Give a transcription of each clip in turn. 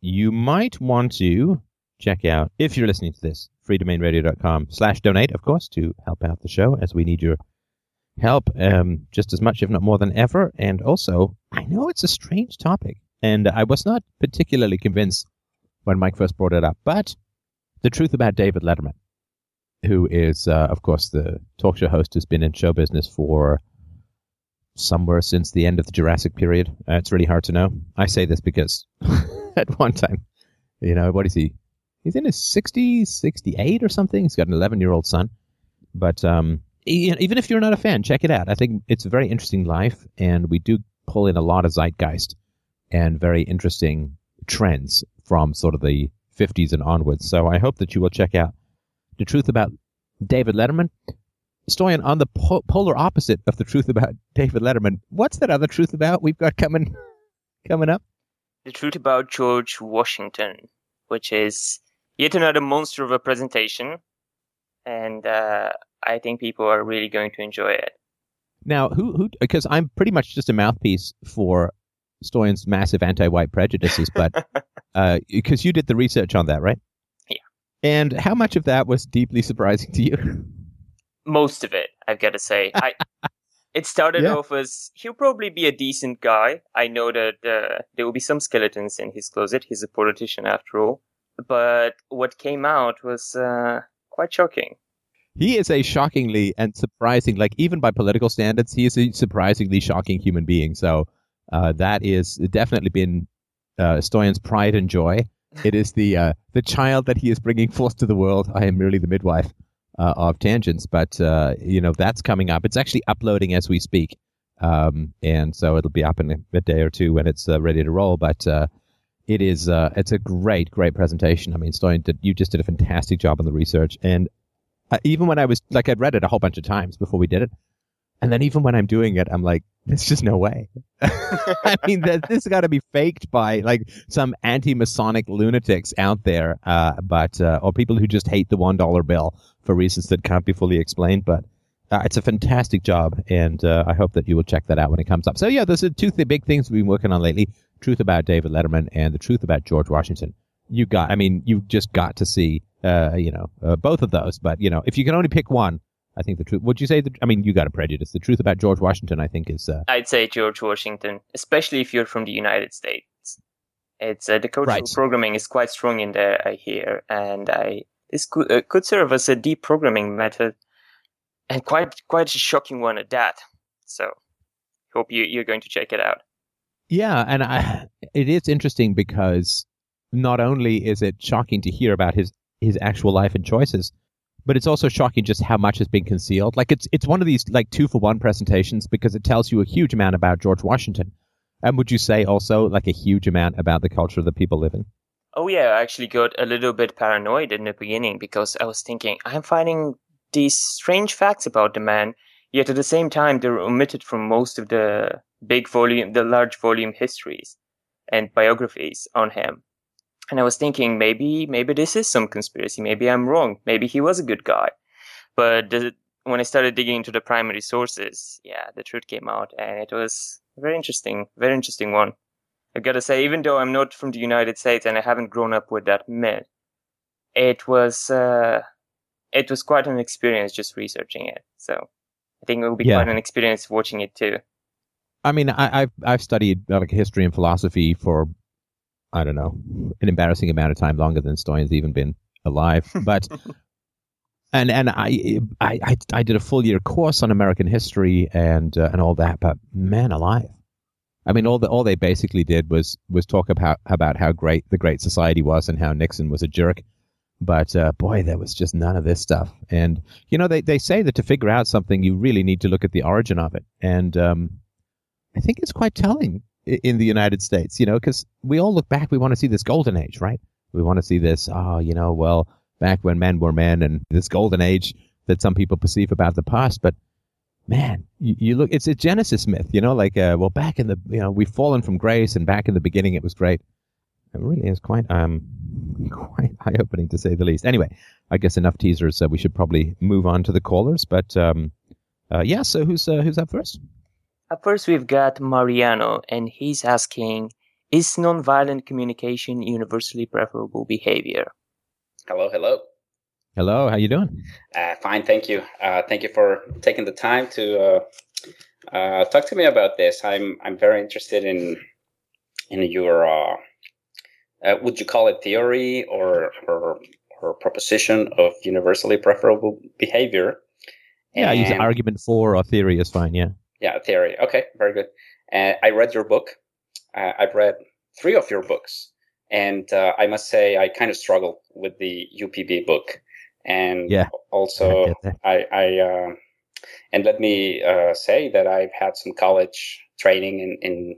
you might want to check out, if you're listening to this, freedomainradio.com slash donate, of course, to help out the show as we need your help um, just as much, if not more than ever. And also, I know it's a strange topic, and I was not particularly convinced when Mike first brought it up, but the truth about David Letterman, who is, uh, of course, the talk show host who's been in show business for somewhere since the end of the Jurassic period. Uh, it's really hard to know. I say this because at one time, you know, what is he? He's in his 60s, 68 or something. He's got an 11 year old son. But um, even if you're not a fan, check it out. I think it's a very interesting life, and we do pull in a lot of zeitgeist and very interesting trends from sort of the 50s and onwards. So I hope that you will check out the truth about David Letterman. Stoyan, on the po- polar opposite of the truth about David Letterman, what's that other truth about we've got coming coming up? The truth about George Washington, which is yet another monster of a presentation, and uh, I think people are really going to enjoy it. Now, who who? Because I'm pretty much just a mouthpiece for Stoyan's massive anti-white prejudices, but because uh, you did the research on that, right? Yeah. And how much of that was deeply surprising to you? Most of it, I've got to say. I it started yeah. off as he'll probably be a decent guy. I know that uh, there will be some skeletons in his closet. He's a politician after all. But what came out was uh, quite shocking. He is a shockingly and surprising, like even by political standards, he is a surprisingly shocking human being. So uh, that is definitely been uh, Stoyan's pride and joy. It is the uh, the child that he is bringing forth to the world. I am merely the midwife uh, of tangents, but uh, you know that's coming up. It's actually uploading as we speak, um, and so it'll be up in a, day or two when it's uh, ready to roll. But uh, it is uh, it's a great great presentation. I mean, Stoyan, you just did a fantastic job on the research, and uh, even when I was like I'd read it a whole bunch of times before we did it, and then even when I'm doing it, I'm like, there's just no way. I mean, this has got to be faked by like some anti-Masonic lunatics out there, uh, but uh, or people who just hate the one dollar bill for reasons that can't be fully explained. But uh, it's a fantastic job, and uh, I hope that you will check that out when it comes up. So yeah, those are two th- big things we've been working on lately: truth about David Letterman and the truth about George Washington. You got, I mean, you've just got to see, uh, you know, uh, both of those. But you know, if you can only pick one, I think the truth. Would you say that? I mean, you got a prejudice. The truth about George Washington, I think, is. Uh, I'd say George Washington, especially if you're from the United States. It's uh, the cultural right. programming is quite strong in there. I hear, and I this could uh, could serve as a deprogramming method, and quite quite a shocking one at that. So, hope you you're going to check it out. Yeah, and I, it is interesting because not only is it shocking to hear about his his actual life and choices, but it's also shocking just how much has been concealed. Like it's it's one of these like two for one presentations because it tells you a huge amount about George Washington. And would you say also like a huge amount about the culture the people living? Oh yeah, I actually got a little bit paranoid in the beginning because I was thinking I'm finding these strange facts about the man, yet at the same time they're omitted from most of the big volume, the large volume histories and biographies on him. And I was thinking maybe maybe this is some conspiracy. Maybe I'm wrong. Maybe he was a good guy. But the, when I started digging into the primary sources, yeah, the truth came out, and it was very interesting, very interesting one. I gotta say, even though I'm not from the United States and I haven't grown up with that myth, it was uh, it was quite an experience just researching it. So I think it will be yeah. quite an experience watching it too. I mean, I, have I've studied like history and philosophy for I don't know, an embarrassing amount of time longer than Stoyan's even been alive. But and and I, I I did a full year course on American history and uh, and all that. But man alive, I mean, all the all they basically did was was talk about about how great the Great Society was and how Nixon was a jerk. But uh, boy, there was just none of this stuff. And you know, they they say that to figure out something, you really need to look at the origin of it. And um, I think it's quite telling in the United States, you know, because we all look back, we want to see this golden age, right? We want to see this, oh, you know, well, back when men were men and this golden age that some people perceive about the past. But man, you, you look, it's a Genesis myth, you know, like, uh, well, back in the, you know, we've fallen from grace and back in the beginning it was great. It really is quite, um, quite eye opening to say the least. Anyway, I guess enough teasers. So we should probably move on to the callers. But, um, uh, yeah, so who's, uh, who's up first? At first, we've got Mariano, and he's asking Is nonviolent communication universally preferable behavior? Hello, hello. Hello, how you doing? Uh, fine, thank you. Uh, thank you for taking the time to uh, uh talk to me about this. I'm I'm very interested in in your uh, uh, would you call it theory or or, or proposition of universally preferable behavior? Yeah, and, use argument for or theory is fine. Yeah. Yeah, theory. Okay, very good. I read your book. I've read three of your books. And uh, I must say, I kind of struggle with the UPB book. And yeah, also, I, I uh, and let me uh, say that I've had some college training in, in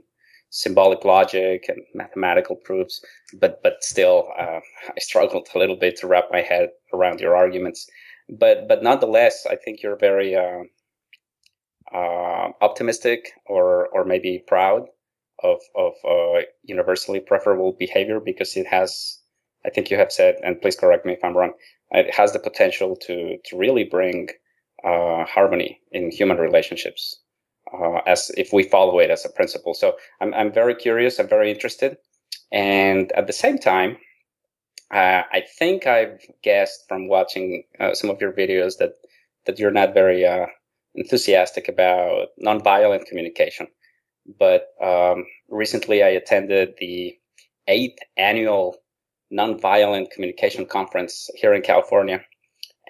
symbolic logic and mathematical proofs, but but still, uh, I struggled a little bit to wrap my head around your arguments. But but nonetheless, I think you're very uh, optimistic or or maybe proud of of uh, universally preferable behavior because it has, I think you have said, and please correct me if I'm wrong, it has the potential to to really bring uh, harmony in human relationships. Uh, as if we follow it as a principle. So I'm, I'm very curious. I'm very interested. And at the same time, uh, I think I've guessed from watching uh, some of your videos that, that you're not very, uh, enthusiastic about nonviolent communication but um, recently I attended the eighth annual Nonviolent Communication Conference here in California.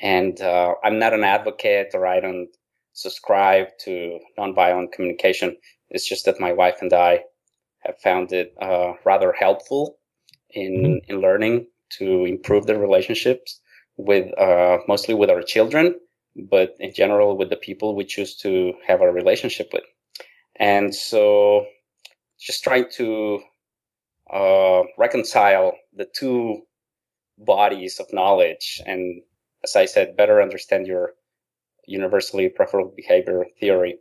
And uh, I'm not an advocate or I don't subscribe to nonviolent communication. It's just that my wife and I have found it uh, rather helpful in, mm-hmm. in learning to improve the relationships with uh, mostly with our children, but in general with the people we choose to have a relationship with. And so just trying to uh, reconcile the two bodies of knowledge and, as I said, better understand your universally preferable behavior theory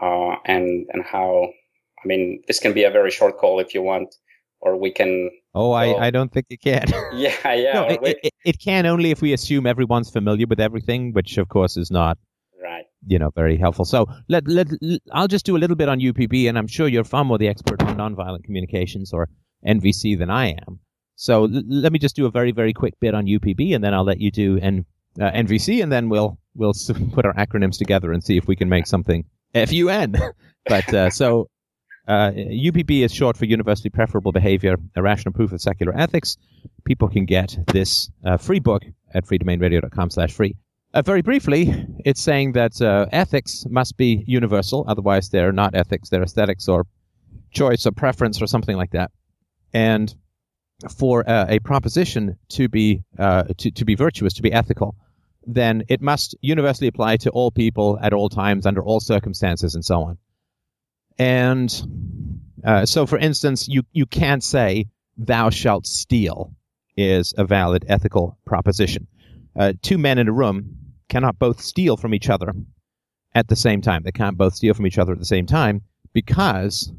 uh, and and how. I mean, this can be a very short call if you want, or we can. Oh, I, I don't think it can. yeah, yeah. No, it, it, it, can only if we assume everyone's familiar with everything, which of course is not Right. you know, very helpful. So let, let, I'll just do a little bit on UPB, and I'm sure you're far more the expert on nonviolent communications or NVC than I am. So l- let me just do a very, very quick bit on UPB, and then I'll let you do N- uh, NVC, and then we'll we'll put our acronyms together and see if we can make something FUN. but uh, so uh, UPB is short for Universally Preferable Behavior, a rational proof of secular ethics. People can get this uh, free book at freedomainradio.com slash free. Uh, very briefly, it's saying that uh, ethics must be universal, otherwise they're not ethics, they're aesthetics or choice or preference or something like that. And for uh, a proposition to be uh, to, to be virtuous, to be ethical, then it must universally apply to all people at all times, under all circumstances, and so on. And uh, so, for instance, you you can't say "Thou shalt steal" is a valid ethical proposition. Uh, two men in a room cannot both steal from each other at the same time. They can't both steal from each other at the same time because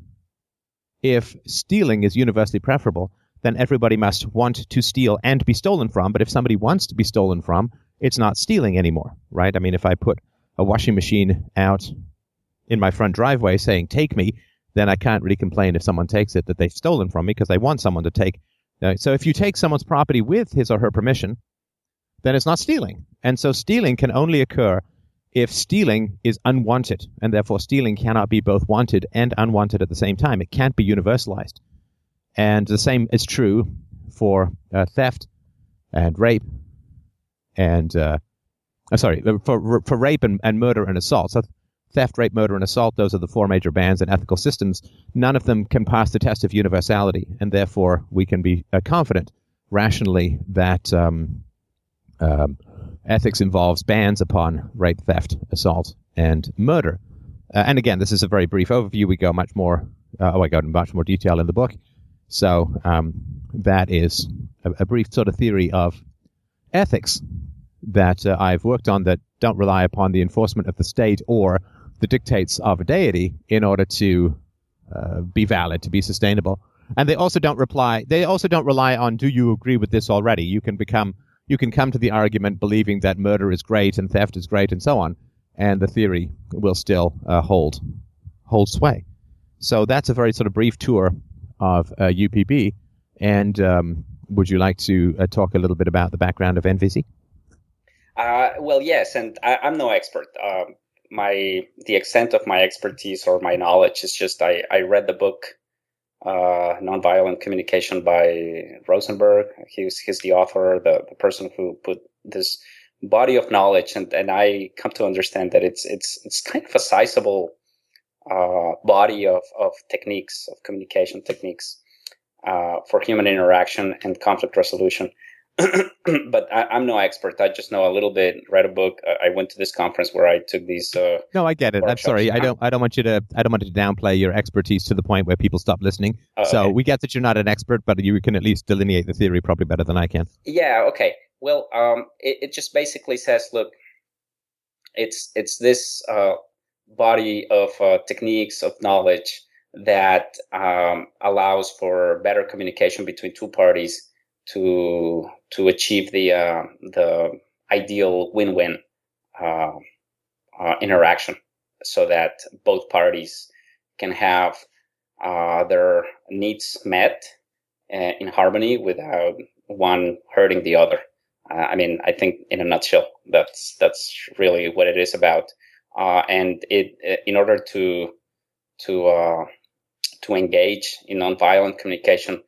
if stealing is universally preferable, then everybody must want to steal and be stolen from. But if somebody wants to be stolen from, it's not stealing anymore, right? I mean, if I put a washing machine out in my front driveway saying, take me, then I can't really complain if someone takes it that they've stolen from me because I want someone to take. Uh, so if you take someone's property with his or her permission, then it's not stealing. And so stealing can only occur if stealing is unwanted, and therefore stealing cannot be both wanted and unwanted at the same time. It can't be universalized. And the same is true for uh, theft and rape and, uh, uh, sorry, for, for rape and, and murder and assault. So theft, rape, murder, and assault, those are the four major bans in ethical systems. None of them can pass the test of universality, and therefore we can be uh, confident rationally that um, um, ethics involves bans upon rape, theft, assault, and murder. Uh, and again, this is a very brief overview. We go much more. Uh, oh, I go into much more detail in the book. So um, that is a, a, brief sort of theory of ethics that uh, I've worked on that don't rely upon the enforcement of the state or the dictates of a deity in order to uh, be valid, to be sustainable. And they also don't reply. They also don't rely on do you agree with this already. You can become you can come to the argument believing that murder is great and theft is great and so on, and the theory will still uh, hold hold sway. So that's a very sort of brief tour of uh, UPB. And um, would you like to uh, talk a little bit about the background of NVC? Uh, well, yes, and I, am no expert. Um, my the extent of my expertise or my knowledge is just I, I read the book uh, Nonviolent Communication by Rosenberg. He's he's the author, the, the person who put this body of knowledge, and, and I come to understand that it's it's it's kind of a sizable uh, body of, of techniques of communication techniques uh, for human interaction and conflict resolution. but I, am no expert. I just know a little bit. Read a book. I went to this conference where I took these. Uh, no, I get it. I'm sorry. I don't. I don't want you to. I don't want to downplay your expertise to the point where people stop listening. Oh, so okay. we get that you're not an expert, but you can at least delineate the theory probably better than I can. Yeah. Okay. Well, um, it, it just basically says, look, it's it's this uh, body of uh, techniques of knowledge that um, allows for better communication between two parties to to achieve the uh, the ideal win-win uh, uh, interaction, so that both parties can have uh, their needs met uh, in harmony without one hurting the other. Uh, I mean, I think in a nutshell, that's that's really what it is about. and it, in order to to to engage in nonviolent communication,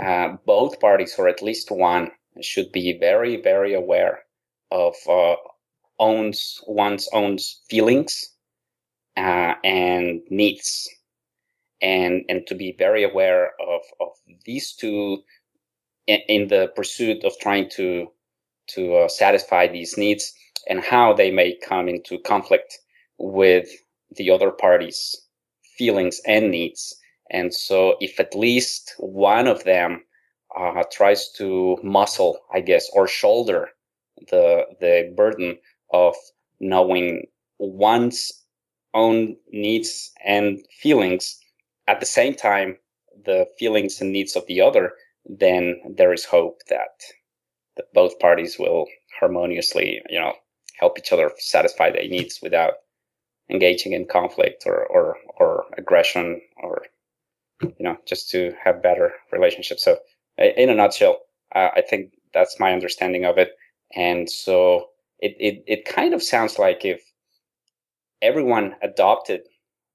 uh, both parties, or at least one, should be very, very aware of uh, owns one's own feelings uh, and needs, and and to be very aware of of these two in, in the pursuit of trying to to uh, satisfy these needs and how they may come into conflict with the other party's feelings and needs and so if at least one of them uh, tries to muscle, I guess, or shoulder the, the burden of knowing one's own needs and feelings at the same time, the feelings and needs of the other, then there is hope that, that both parties will harmoniously, you know, help each other satisfy their needs without engaging in conflict or, or, or aggression or you know, just to have better relationships. So, in a nutshell, uh, I think that's my understanding of it. And so, it, it it kind of sounds like if everyone adopted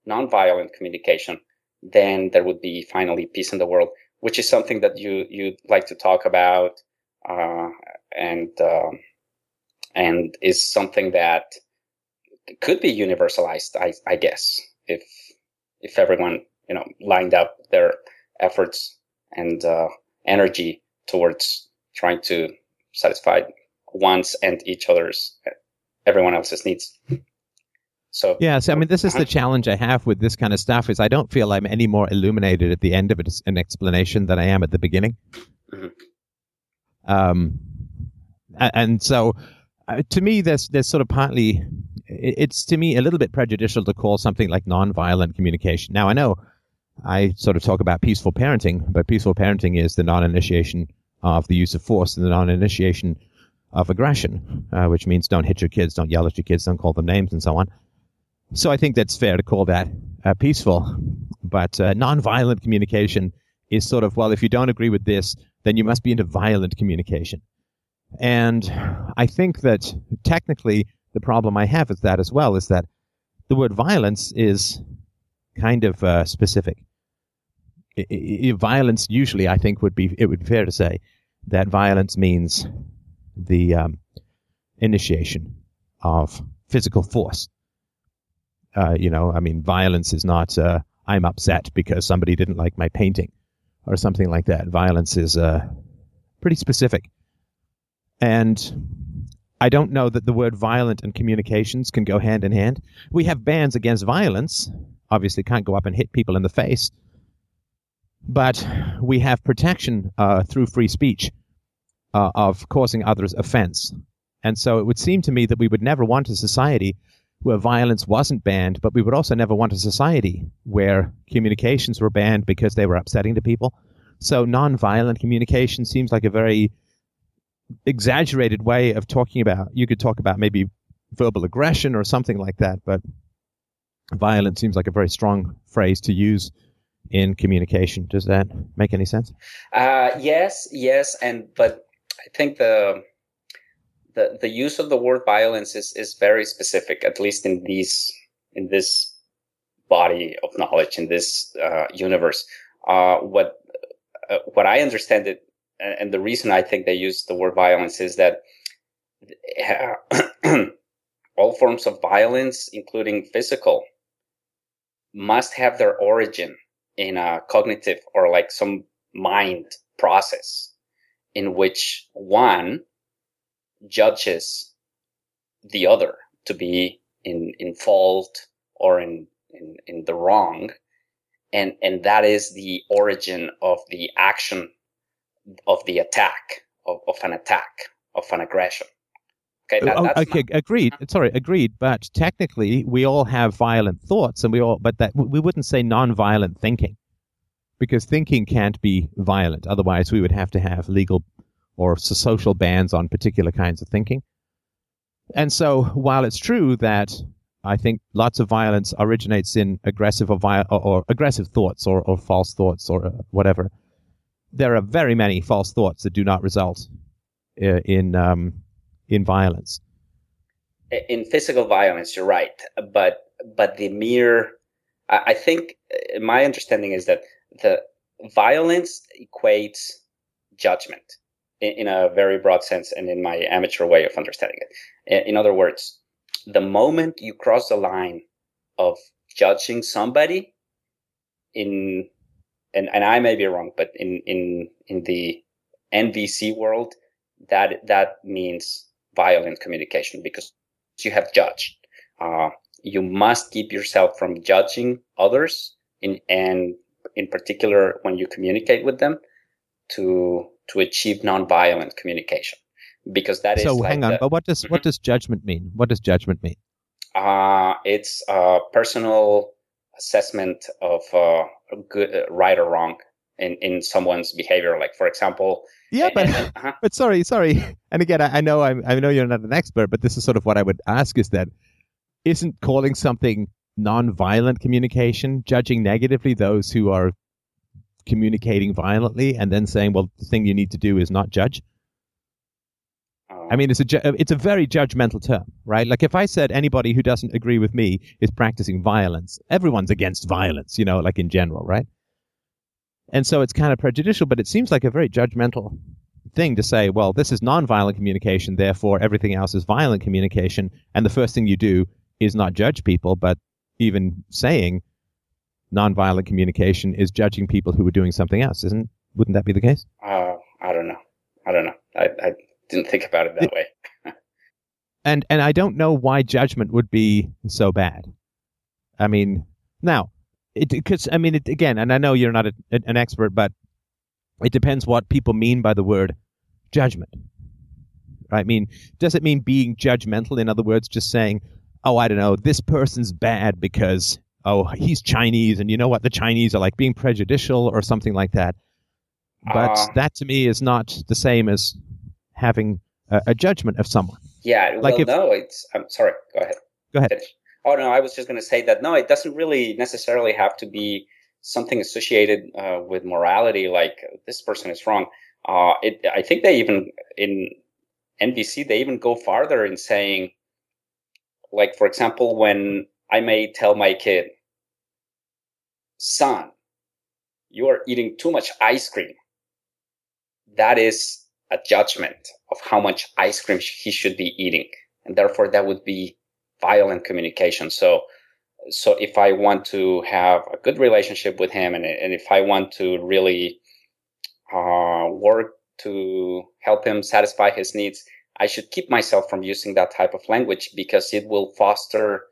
nonviolent communication, then there would be finally peace in the world, which is something that you you'd like to talk about, uh, and uh, and is something that could be universalized, I, I guess, if if everyone you know lined up their efforts and uh, energy towards trying to satisfy one's and each other's everyone else's needs so yeah so i mean this is uh-huh. the challenge i have with this kind of stuff is i don't feel i'm any more illuminated at the end of an explanation than i am at the beginning mm-hmm. um and so uh, to me there's there's sort of partly it's to me a little bit prejudicial to call something like nonviolent communication now i know I sort of talk about peaceful parenting, but peaceful parenting is the non-initiation of the use of force and the non-initiation of aggression, uh, which means don't hit your kids, don't yell at your kids, don't call them names, and so on. So I think that's fair to call that uh, peaceful, but uh, non-violent communication is sort of well, if you don't agree with this, then you must be into violent communication. And I think that technically the problem I have with that as well is that the word violence is kind of uh, specific. I, I, violence usually, I think, would be it would be fair to say that violence means the um, initiation of physical force. Uh, you know, I mean, violence is not uh, I'm upset because somebody didn't like my painting or something like that. Violence is uh, pretty specific, and I don't know that the word violent and communications can go hand in hand. We have bans against violence, obviously can't go up and hit people in the face. But we have protection uh, through free speech uh, of causing others offense. And so it would seem to me that we would never want a society where violence wasn't banned, but we would also never want a society where communications were banned because they were upsetting to people. So nonviolent communication seems like a very exaggerated way of talking about. You could talk about maybe verbal aggression or something like that, but violent seems like a very strong phrase to use in communication. Does that make any sense? Uh, yes, yes, and but I think the the the use of the word violence is is very specific, at least in these in this body of knowledge in this uh, universe. Uh, what uh, what I understand it, and the reason I think they use the word violence is that all forms of violence, including physical, must have their origin in a cognitive or like some mind process in which one judges the other to be in, in fault or in, in, in the wrong. And, and that is the origin of the action of the attack, of, of an attack, of an aggression. Okay, that, oh, okay, my... agreed. Sorry, agreed. But technically, we all have violent thoughts, and we all. But that we wouldn't say non-violent thinking, because thinking can't be violent. Otherwise, we would have to have legal or social bans on particular kinds of thinking. And so, while it's true that I think lots of violence originates in aggressive or, or, or aggressive thoughts or, or, false thoughts or uh, whatever, there are very many false thoughts that do not result uh, in um, in violence. In physical violence, you're right, but but the mere, I think uh, my understanding is that the violence equates judgment in, in a very broad sense and in my amateur way of understanding it. In other words, the moment you cross the line of judging somebody in and, and I may be wrong, but in, in in the NVC world, that that means violent communication because you have judged. Uh, you must keep yourself from judging others in, and in particular when you communicate with them to to achieve nonviolent communication because that so is. so hang on the, but what does mm-hmm. what does judgment mean what does judgment mean uh it's a personal assessment of uh, good uh, right or wrong in in someone's behavior like for example yeah, but uh-huh. but sorry, sorry. And again, I, I know I'm, I know you're not an expert, but this is sort of what I would ask: is that isn't calling something non-violent communication judging negatively those who are communicating violently, and then saying, well, the thing you need to do is not judge? I mean, it's a ju- it's a very judgmental term, right? Like if I said anybody who doesn't agree with me is practicing violence, everyone's against violence, you know, like in general, right? And so it's kind of prejudicial, but it seems like a very judgmental thing to say, well, this is nonviolent communication, therefore everything else is violent communication. And the first thing you do is not judge people, but even saying nonviolent communication is judging people who are doing something else. Isn't, wouldn't that be the case? Uh, I don't know. I don't know. I, I didn't think about it that way. and, and I don't know why judgment would be so bad. I mean, now, because I mean, it, again, and I know you're not a, an expert, but it depends what people mean by the word judgment. Right? I mean, does it mean being judgmental? In other words, just saying, "Oh, I don't know, this person's bad because oh, he's Chinese, and you know what, the Chinese are like being prejudicial or something like that." But uh, that to me is not the same as having a, a judgment of someone. Yeah, well, like if, no, it's. I'm sorry. Go ahead. Go ahead. Finish. Oh no, I was just going to say that no, it doesn't really necessarily have to be something associated uh, with morality, like this person is wrong. Uh, it, I think they even in NVC they even go farther in saying, like for example, when I may tell my kid, "Son, you are eating too much ice cream," that is a judgment of how much ice cream he should be eating, and therefore that would be violent communication. So, so if I want to have a good relationship with him and, and if I want to really uh, work to help him satisfy his needs, I should keep myself from using that type of language because it will foster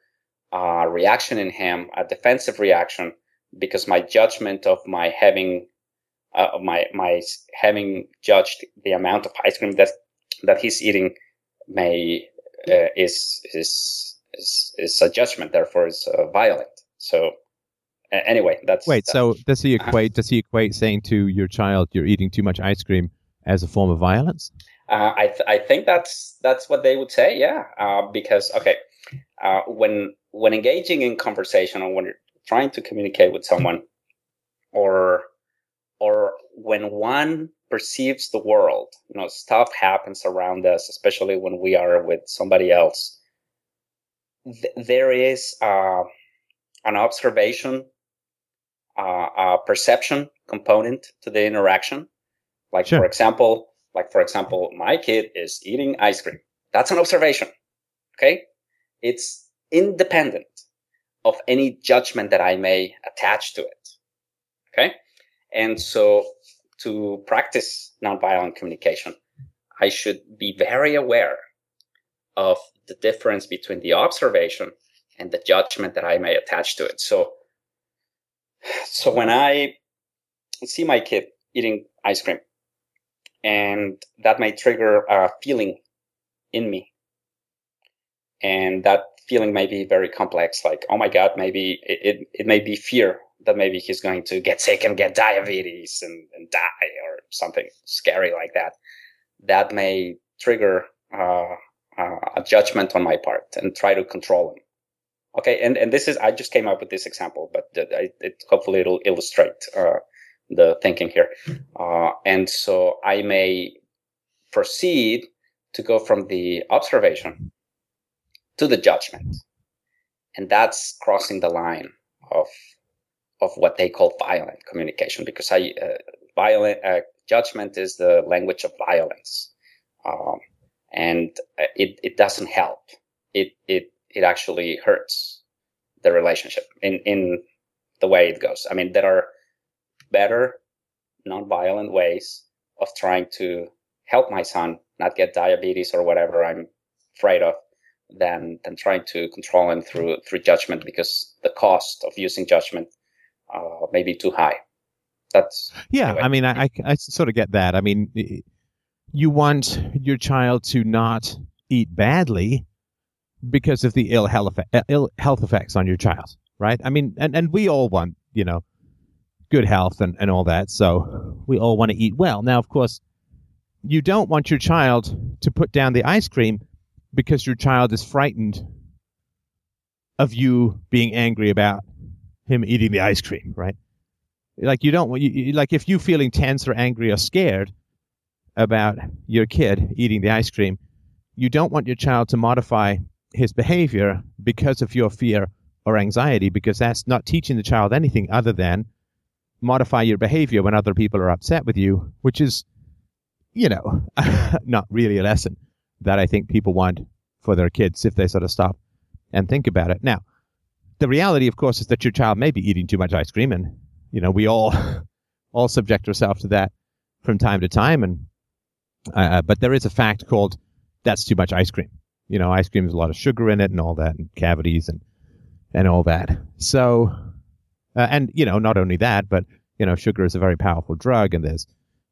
a reaction in him, a defensive reaction, because my judgment of my having, uh, my, my having judged the amount of ice cream that, that he's eating may, uh, is, is is is a judgment, therefore is uh, violent. So uh, anyway, that's wait. so does he uh-huh. equate? does he equate saying to your child, "You're eating too much ice cream," as a form of violence? Uh, I th- I think that's that's what they would say. Yeah, uh, because okay, when when engaging in conversation or when you're trying to communicate with someone, or or when one perceives the world, you know, stuff happens around us, especially when we are with somebody else. Th- there is uh, an observation, uh, a perception component to the interaction. Like, sure. for example, like, for example, my kid is eating ice cream. That's an observation. Okay. It's independent of any judgment that I may attach to it. Okay. And so to practice nonviolent communication, I should be very aware of the difference between the observation and the judgment that I may attach to it. So, so when I see my kid eating ice cream and that may trigger a feeling in me. And that feeling may be very complex, like, oh my God, maybe it, it, it may be fear that maybe he's going to get sick and get diabetes and, and die or something scary like that. That may trigger uh, uh, a judgment on my part and try to control him. Okay, and, and this is I just came up with this example, but it, it hopefully it'll illustrate uh, the thinking here. Uh, and so I may proceed to go from the observation to the judgment. And that's crossing the line of, of what they call violent communication because I, uh, violent, uh, judgment is the language of violence. Um, and it, it doesn't help. It, it, it actually hurts the relationship in, in the way it goes. I mean, there are better non-violent ways of trying to help my son not get diabetes or whatever I'm afraid of than than trying to control him through through judgment because the cost of using judgment uh, may be too high. That's yeah. Anyway. I mean, I, I sort of get that. I mean, you want your child to not eat badly because of the ill health effect, ill health effects on your child, right? I mean, and and we all want you know good health and, and all that. So we all want to eat well. Now, of course, you don't want your child to put down the ice cream because your child is frightened of you being angry about him eating the ice cream, right? Like you don't you like if you feeling tense or angry or scared about your kid eating the ice cream, you don't want your child to modify his behavior because of your fear or anxiety because that's not teaching the child anything other than modify your behavior when other people are upset with you, which is, you know, not really a lesson that I think people want for their kids if they sort of stop and think about it. Now, the reality, of course, is that your child may be eating too much ice cream, and you know we all all subject ourselves to that from time to time. And uh, but there is a fact called that's too much ice cream. You know, ice cream has a lot of sugar in it and all that, and cavities and and all that. So uh, and you know, not only that, but you know, sugar is a very powerful drug, and there's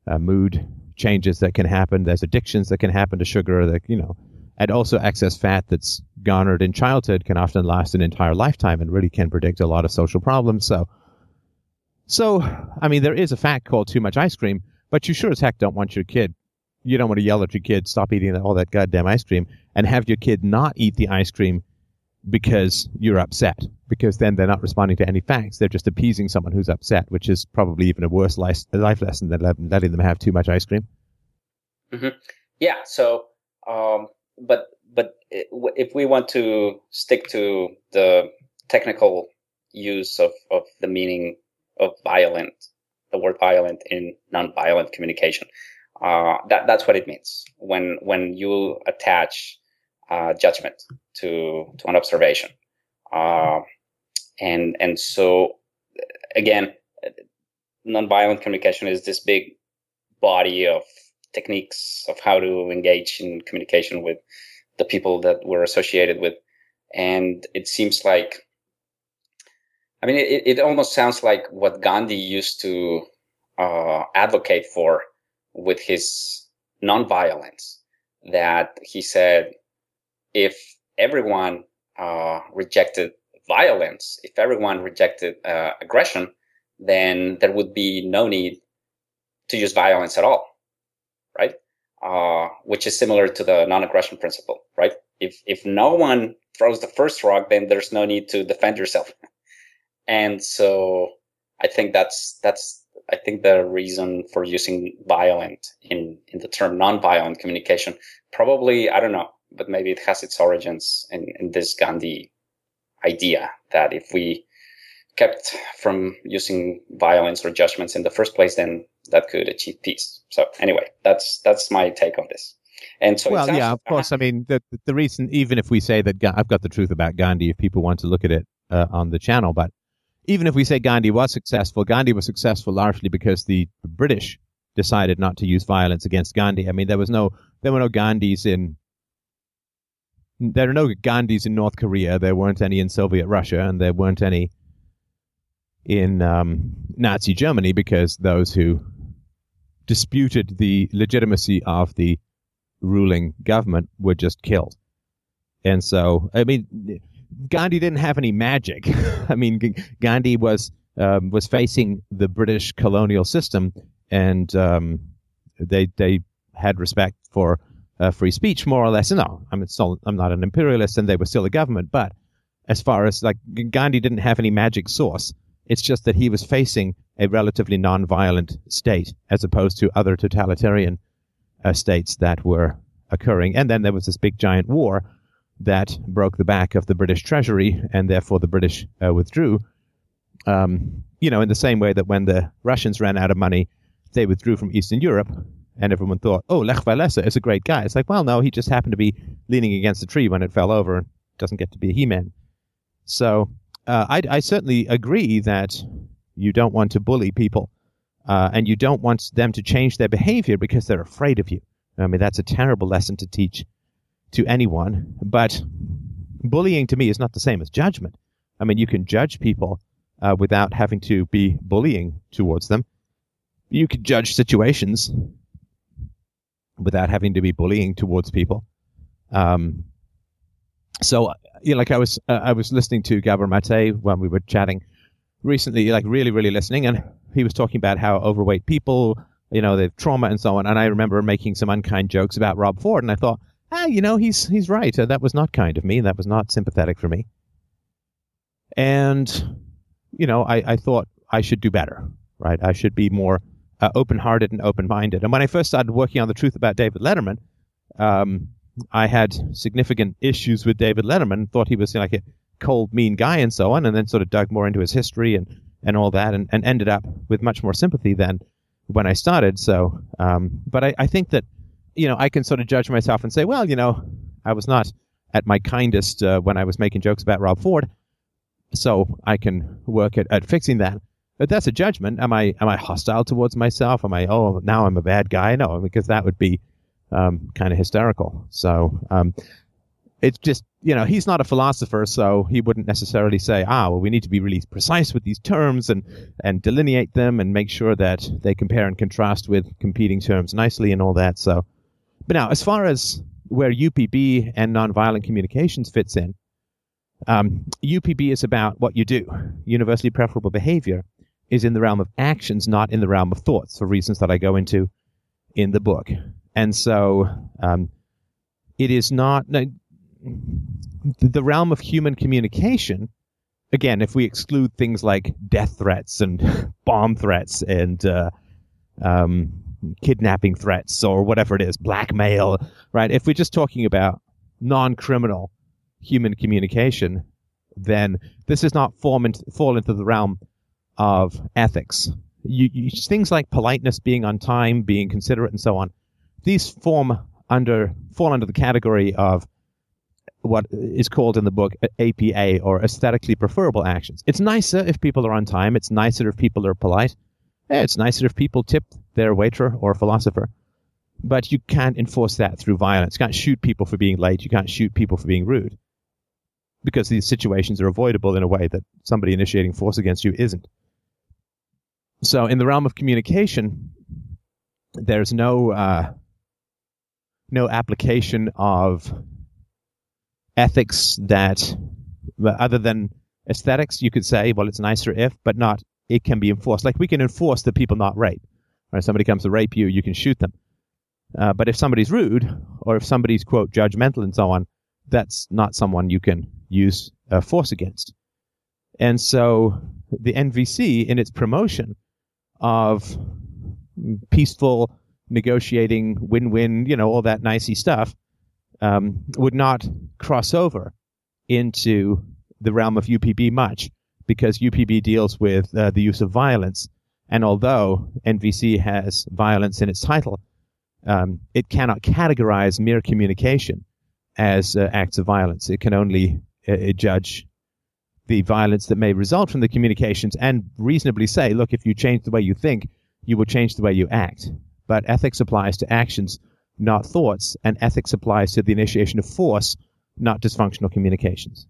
uh, mood changes that can happen. There's addictions that can happen to sugar. That you know, and also excess fat that's garnered in childhood can often last an entire lifetime and really can predict a lot of social problems. So, so I mean, there is a fact called too much ice cream, but you sure as heck don't want your kid. You don't want to yell at your kid, stop eating all that goddamn ice cream, and have your kid not eat the ice cream because you're upset because then they're not responding to any facts they're just appeasing someone who's upset which is probably even a worse life, life lesson than letting them have too much ice cream mm-hmm. yeah so um, but but if we want to stick to the technical use of, of the meaning of violent the word violent in non-violent communication uh, that that's what it means when when you attach uh, judgment to to an observation, uh, and and so again, nonviolent communication is this big body of techniques of how to engage in communication with the people that we're associated with, and it seems like. I mean, it, it almost sounds like what Gandhi used to uh, advocate for with his nonviolence. That he said, if everyone uh, rejected violence, if everyone rejected uh, aggression, then there would be no need to use violence at all, right? Uh, which is similar to the non-aggression principle, right? If if no one throws the first rock, then there's no need to defend yourself. and so I think that's that's I think the reason for using violent in in the term non-violent communication probably I don't know, but maybe it has its origins in in this Gandhi idea that if we kept from using violence or judgments in the first place, then that could achieve peace. So anyway, that's that's my take on this. And so, well, yeah, of course. I mean, the the reason, even if we say that I've got the truth about Gandhi, if people want to look at it uh, on the channel, but even if we say Gandhi was successful, Gandhi was successful largely because the British decided not to use violence against Gandhi. I mean, there was no, there were no Gandhis in, there are no Gandhis in North Korea. There weren't any in Soviet Russia, and there weren't any in um, Nazi Germany because those who disputed the legitimacy of the ruling government were just killed. And so, I mean, Gandhi didn't have any magic. I mean, Gandhi was um, was facing the British colonial system, and um, they they had respect for uh, free speech more or less. No, I'm still, I'm not an imperialist, and they were still a government. But as far as like Gandhi didn't have any magic source. It's just that he was facing a relatively non-violent state as opposed to other totalitarian uh, states that were occurring. And then there was this big giant war that broke the back of the British Treasury, and therefore the British uh, withdrew. Um, you know, in the same way that when the Russians ran out of money, they withdrew from Eastern Europe, and everyone thought, "Oh, Lech Walesa is a great guy." It's like, well, no, he just happened to be leaning against a tree when it fell over, and doesn't get to be a He-Man. So uh, I, I, certainly agree that you don't want to bully people, uh, and you don't want them to change their behavior because they're afraid of you. I mean, that's a terrible lesson to teach to anyone. But bullying to me is not the same as judgment. I mean, you can judge people uh, without having to be bullying towards them. You can judge situations without having to be bullying towards people. Um, so you know, like I was uh, I was listening to Gabor Mate when we were chatting recently, like really really listening, and he was talking about how overweight people, you know, they've trauma and so on. And I remember making some unkind jokes about Rob Ford, and I thought, ah, you know, he's he's right. Uh, that was not kind of me. That was not sympathetic for me. And you know, I, I thought I should do better, right? I should be more uh, open-hearted and open-minded. And when I first started working on the truth about David Letterman, um, I had significant issues with David Letterman, thought he was like a cold, mean guy and so on, and then sort of dug more into his history and, and all that, and, and ended up with much more sympathy than when I started. So, um, but I, I think that, you know, I can sort of judge myself and say, well, you know, I was not at my kindest uh, when I was making jokes about Rob Ford, so I can work at, at fixing that. But that's a judgment. Am I am I hostile towards myself? Am I oh now I'm a bad guy? No, because that would be um, kind of hysterical. So um, it's just you know he's not a philosopher, so he wouldn't necessarily say, ah, well, we need to be really precise with these terms and and delineate them and make sure that they compare and contrast with competing terms nicely and all that. So, but now as far as where UPB and nonviolent communications fits in, um, UPB is about what you do. Universally preferable behavior is in the realm of actions, not in the realm of thoughts, for reasons that I go into in the book. And so um, it is not the realm of human communication. Again, if we exclude things like death threats and bomb threats and uh, um, kidnapping threats or whatever it is, blackmail, right? If we're just talking about non criminal human communication, then this does not fall into, fall into the realm of ethics. You, you, things like politeness, being on time, being considerate, and so on these form under fall under the category of what is called in the book APA or aesthetically preferable actions. It's nicer if people are on time. It's nicer if people are polite. It's nicer if people tip their waiter or philosopher. But you can't enforce that through violence. You can't shoot people for being late. You can't shoot people for being rude. Because these situations are avoidable in a way that somebody initiating force against you isn't. So, in the realm of communication, there's no uh, no application of ethics that, other than aesthetics, you could say, well, it's nicer if, but not, it can be enforced. Like we can enforce that people not rape. Right? Somebody comes to rape you, you can shoot them. Uh, but if somebody's rude, or if somebody's, quote, judgmental and so on, that's not someone you can use uh, force against. And so the NVC, in its promotion of peaceful negotiating, win-win, you know, all that nicey stuff, um, would not cross over into the realm of UPB much because UPB deals with uh, the use of violence. And although NVC has violence in its title, um, it cannot categorize mere communication as uh, acts of violence. It can only uh, judge the violence that may result from the communications and reasonably say, look, if you change the way you think, you will change the way you act. But ethics applies to actions, not thoughts, and ethics applies to the initiation of force, not dysfunctional communications.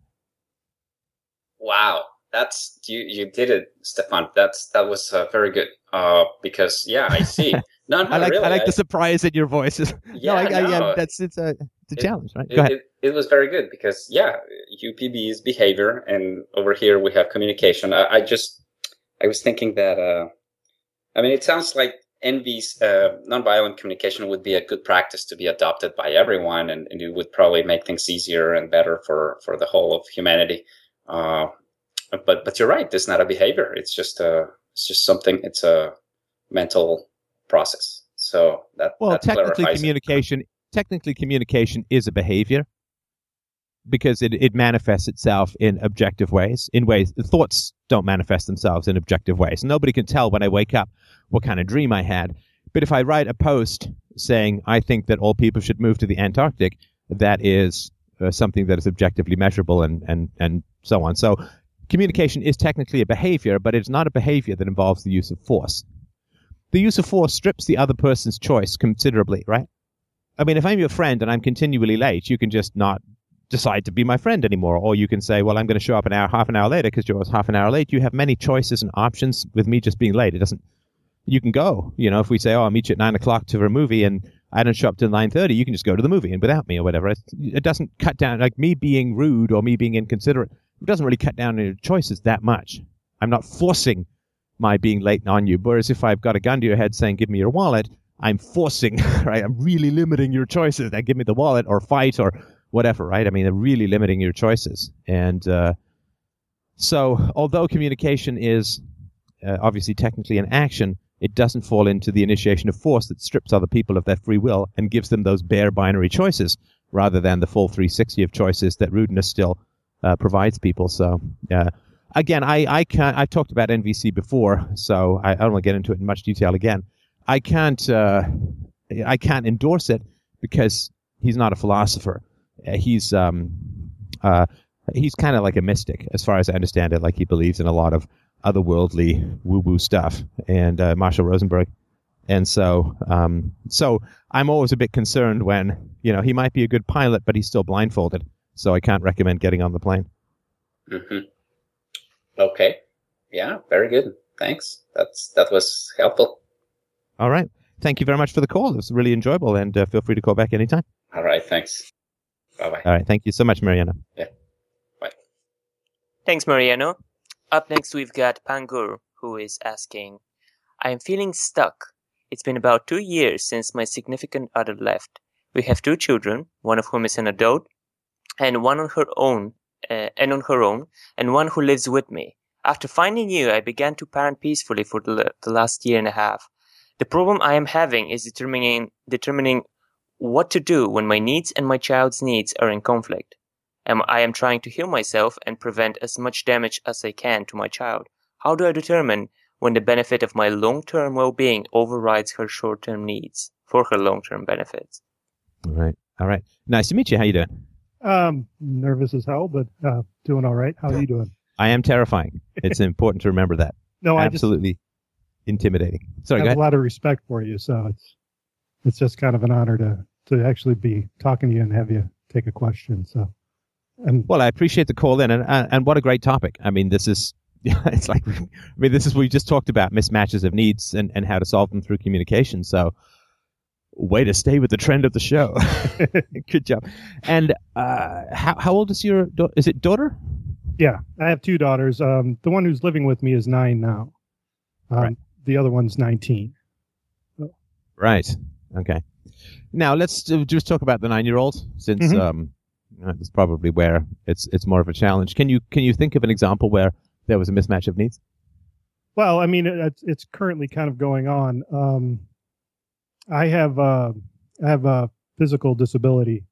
Wow, that's you. You did it, Stefan. That's that was uh, very good. Uh, because yeah, I see. No, I like really. I like the surprise in your voice. Yeah, no, I, I, no. yeah, that's it's a it's a It- challenge, right? it, Go ahead. It, it was very good because yeah, UPB is behavior, and over here we have communication. I, I just I was thinking that uh, I mean it sounds like NVC's uh, nonviolent communication would be a good practice to be adopted by everyone, and, and it would probably make things easier and better for for the whole of humanity. Uh, but but you're right, it's not a behavior. It's just a it's just something. It's a mental process. So that Well, that technically, clarifies it. communication technically communication is a behavior because it, it manifests itself in objective ways. In ways thoughts don't manifest themselves in objective ways. Nobody can tell when I wake up what kind of dream I had. But if I write a post saying I think that all people should move to the Antarctic, that is uh, something that is objectively measurable and and and so on. So communication is technically a behavior, but it's not a behavior that involves the use of force. The use of force strips the other person's choice considerably, right? I mean, if I'm your friend and I'm continually late, you can just not decide to be my friend anymore. Or you can say, well, I'm going to show up an hour, half an hour later because you're half an hour late. You have many choices and options with me just being late. It doesn't, you can go. You know, if we say, oh, I'll meet you at nine o'clock to a movie and I don't show up till 9.30, you can just go to the movie and without me or whatever. It, doesn't cut down, like me being rude or me being inconsiderate, it doesn't really cut down on your choices that much. I'm not forcing my being late on you. Whereas if I've got a gun to your head saying, give me your wallet, I'm forcing, right? I'm really limiting your choices. Then give me the wallet or fight or whatever, right? I mean, they're really limiting your choices. And uh, so, although communication is uh, obviously technically an action, it doesn't fall into the initiation of force that strips other people of their free will and gives them those bare binary choices rather than the full 360 of choices that rudeness still uh, provides people. So, again, I, I can't, I talked about NVC before, so I, I don't want to get into it in much detail again. I can't, uh, I can't endorse it because he's not a philosopher. Uh, he's, um, uh, he's kind of like a mystic, as far as I understand it. Like he believes in a lot of otherworldly woo-woo stuff, and uh, Marshall Rosenberg. And so, um, so I'm always a bit concerned when you know he might be a good pilot, but he's still blindfolded. So I can't recommend getting on the plane. hmm Okay. Yeah, very good. Thanks. That's that was helpful. All right. Thank you very much for the call. It was really enjoyable, and uh, feel free to call back anytime. All right. Thanks. Bye bye. All right. Thank you so much, Mariana. Thanks, Mariano. Up next, we've got Pangur, who is asking, I am feeling stuck. It's been about two years since my significant other left. We have two children, one of whom is an adult, and one on her own, uh, and on her own, and one who lives with me. After finding you, I began to parent peacefully for the, the last year and a half. The problem I am having is determining determining what to do when my needs and my child's needs are in conflict. Am, I am trying to heal myself and prevent as much damage as I can to my child. How do I determine when the benefit of my long-term well-being overrides her short-term needs for her long-term benefits? All right. All right. Nice to meet you. How you doing? Um, nervous as hell, but uh, doing all right. How are you doing? I am terrifying. It's important to remember that. No, I am. Absolutely intimidating. just Sorry, go have ahead. a lot of respect for you, so it's it's just kind of an honor to to actually be talking to you and have you take a question. So, and Well, I appreciate the call in, and and what a great topic. I mean, this is it's like I mean, this is what we just talked about mismatches of needs and and how to solve them through communication. So, way to stay with the trend of the show. Good job. And uh, how how old is your da- is it daughter? yeah, I have two daughters. Um, the one who's living with me is nine now. Um, Right. The other one's nineteen. Right. Okay. Now let's uh, just talk about the nine-year-old, since Mhm. um, that's probably where it's it's more of a challenge. Can you can you think of an example where there was a mismatch of needs. Well, I mean, it's it's currently kind of going on. Um, I have uh, I have a physical disability,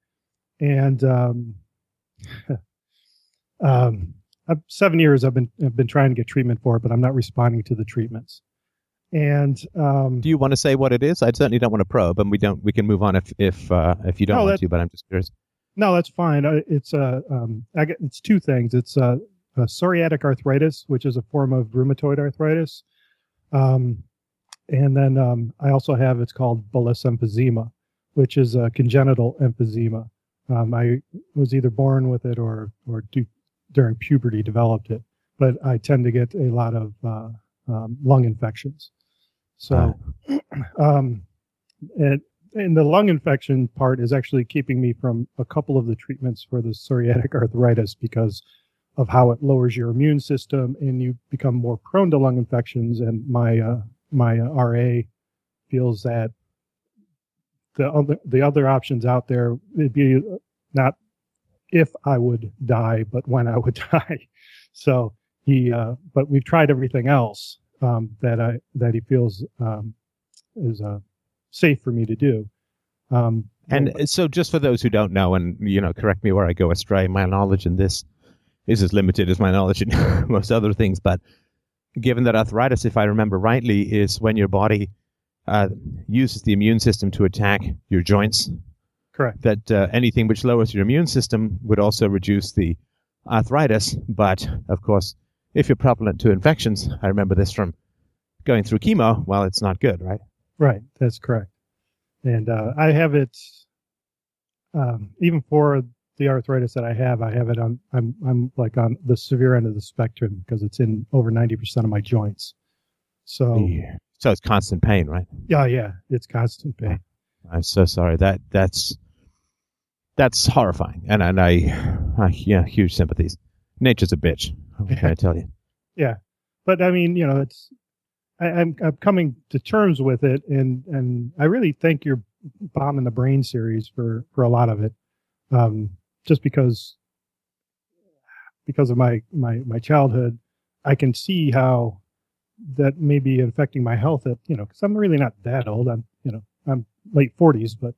and um, um, I've, seven years I've been I've been trying to get treatment for it, but I'm not responding to the treatments. And um, Do you want to say what it is? I certainly don't want to probe, and we don't. We can move on if if uh, if you don't No, want that- to. But I'm just curious. No, that's fine. Uh, It's uh, um, get, it's two things. It's uh, uh, psoriatic arthritis, which is a form of rheumatoid arthritis, um, and then um, I also have it's called bullous emphysema, which is a congenital emphysema. Um, I was either born with it or or do, during puberty developed it, but I tend to get a lot of uh, um, lung infections. So, um, and and the lung infection part is actually keeping me from a couple of the treatments for the psoriatic arthritis because of how it lowers your immune system and you become more prone to lung infections. And my uh, my uh, RA feels that the other the other options out there would be not if I would die, but when I would die. So he, uh, but we've tried everything else um, that I that he feels um, is uh, safe for me to do. Um, And so, just for those who don't know, and you know, correct me where I go astray. My knowledge in this is as limited as my knowledge in most other things. But given that arthritis, if I remember rightly, is when your body uh, uses the immune system to attack your joints, correct. that uh, anything which lowers your immune system would also reduce the arthritis. But of course, if you're prevalent to infections, I remember this from going through chemo. Well, it's not good, right? Right, that's correct. And uh, I have it um, even for the arthritis that I have. I have it on. I'm I'm like on the severe end of the spectrum because it's in over ninety percent of my joints. So Yeah. So it's constant pain, right? yeah, yeah, it's constant pain. I'm so sorry. That that's that's horrifying, and and I, I yeah, huge sympathies. Nature's a bitch. What can I tell you? Yeah, but I mean, you know, it's I, I'm I'm coming to terms with it, and and I really thank your bomb in the brain series for for a lot of it, um, just because because of my my my childhood, I can see how that may be affecting my health. At you know, because I'm really not that old. I'm you know I'm late 40s, but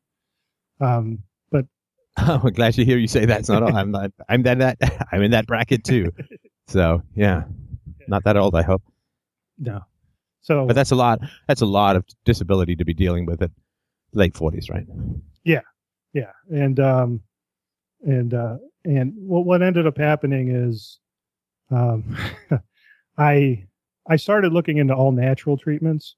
um, but I'm glad to hear you say that's not all. I'm not. I'm that that I'm in that bracket too. So yeah, not that old, I hope. no. So But that's a lot. That's a lot of disability to be dealing with at late 40s, right? yeah yeah, and um and uh and what what ended up happening is um i i started looking into all natural treatments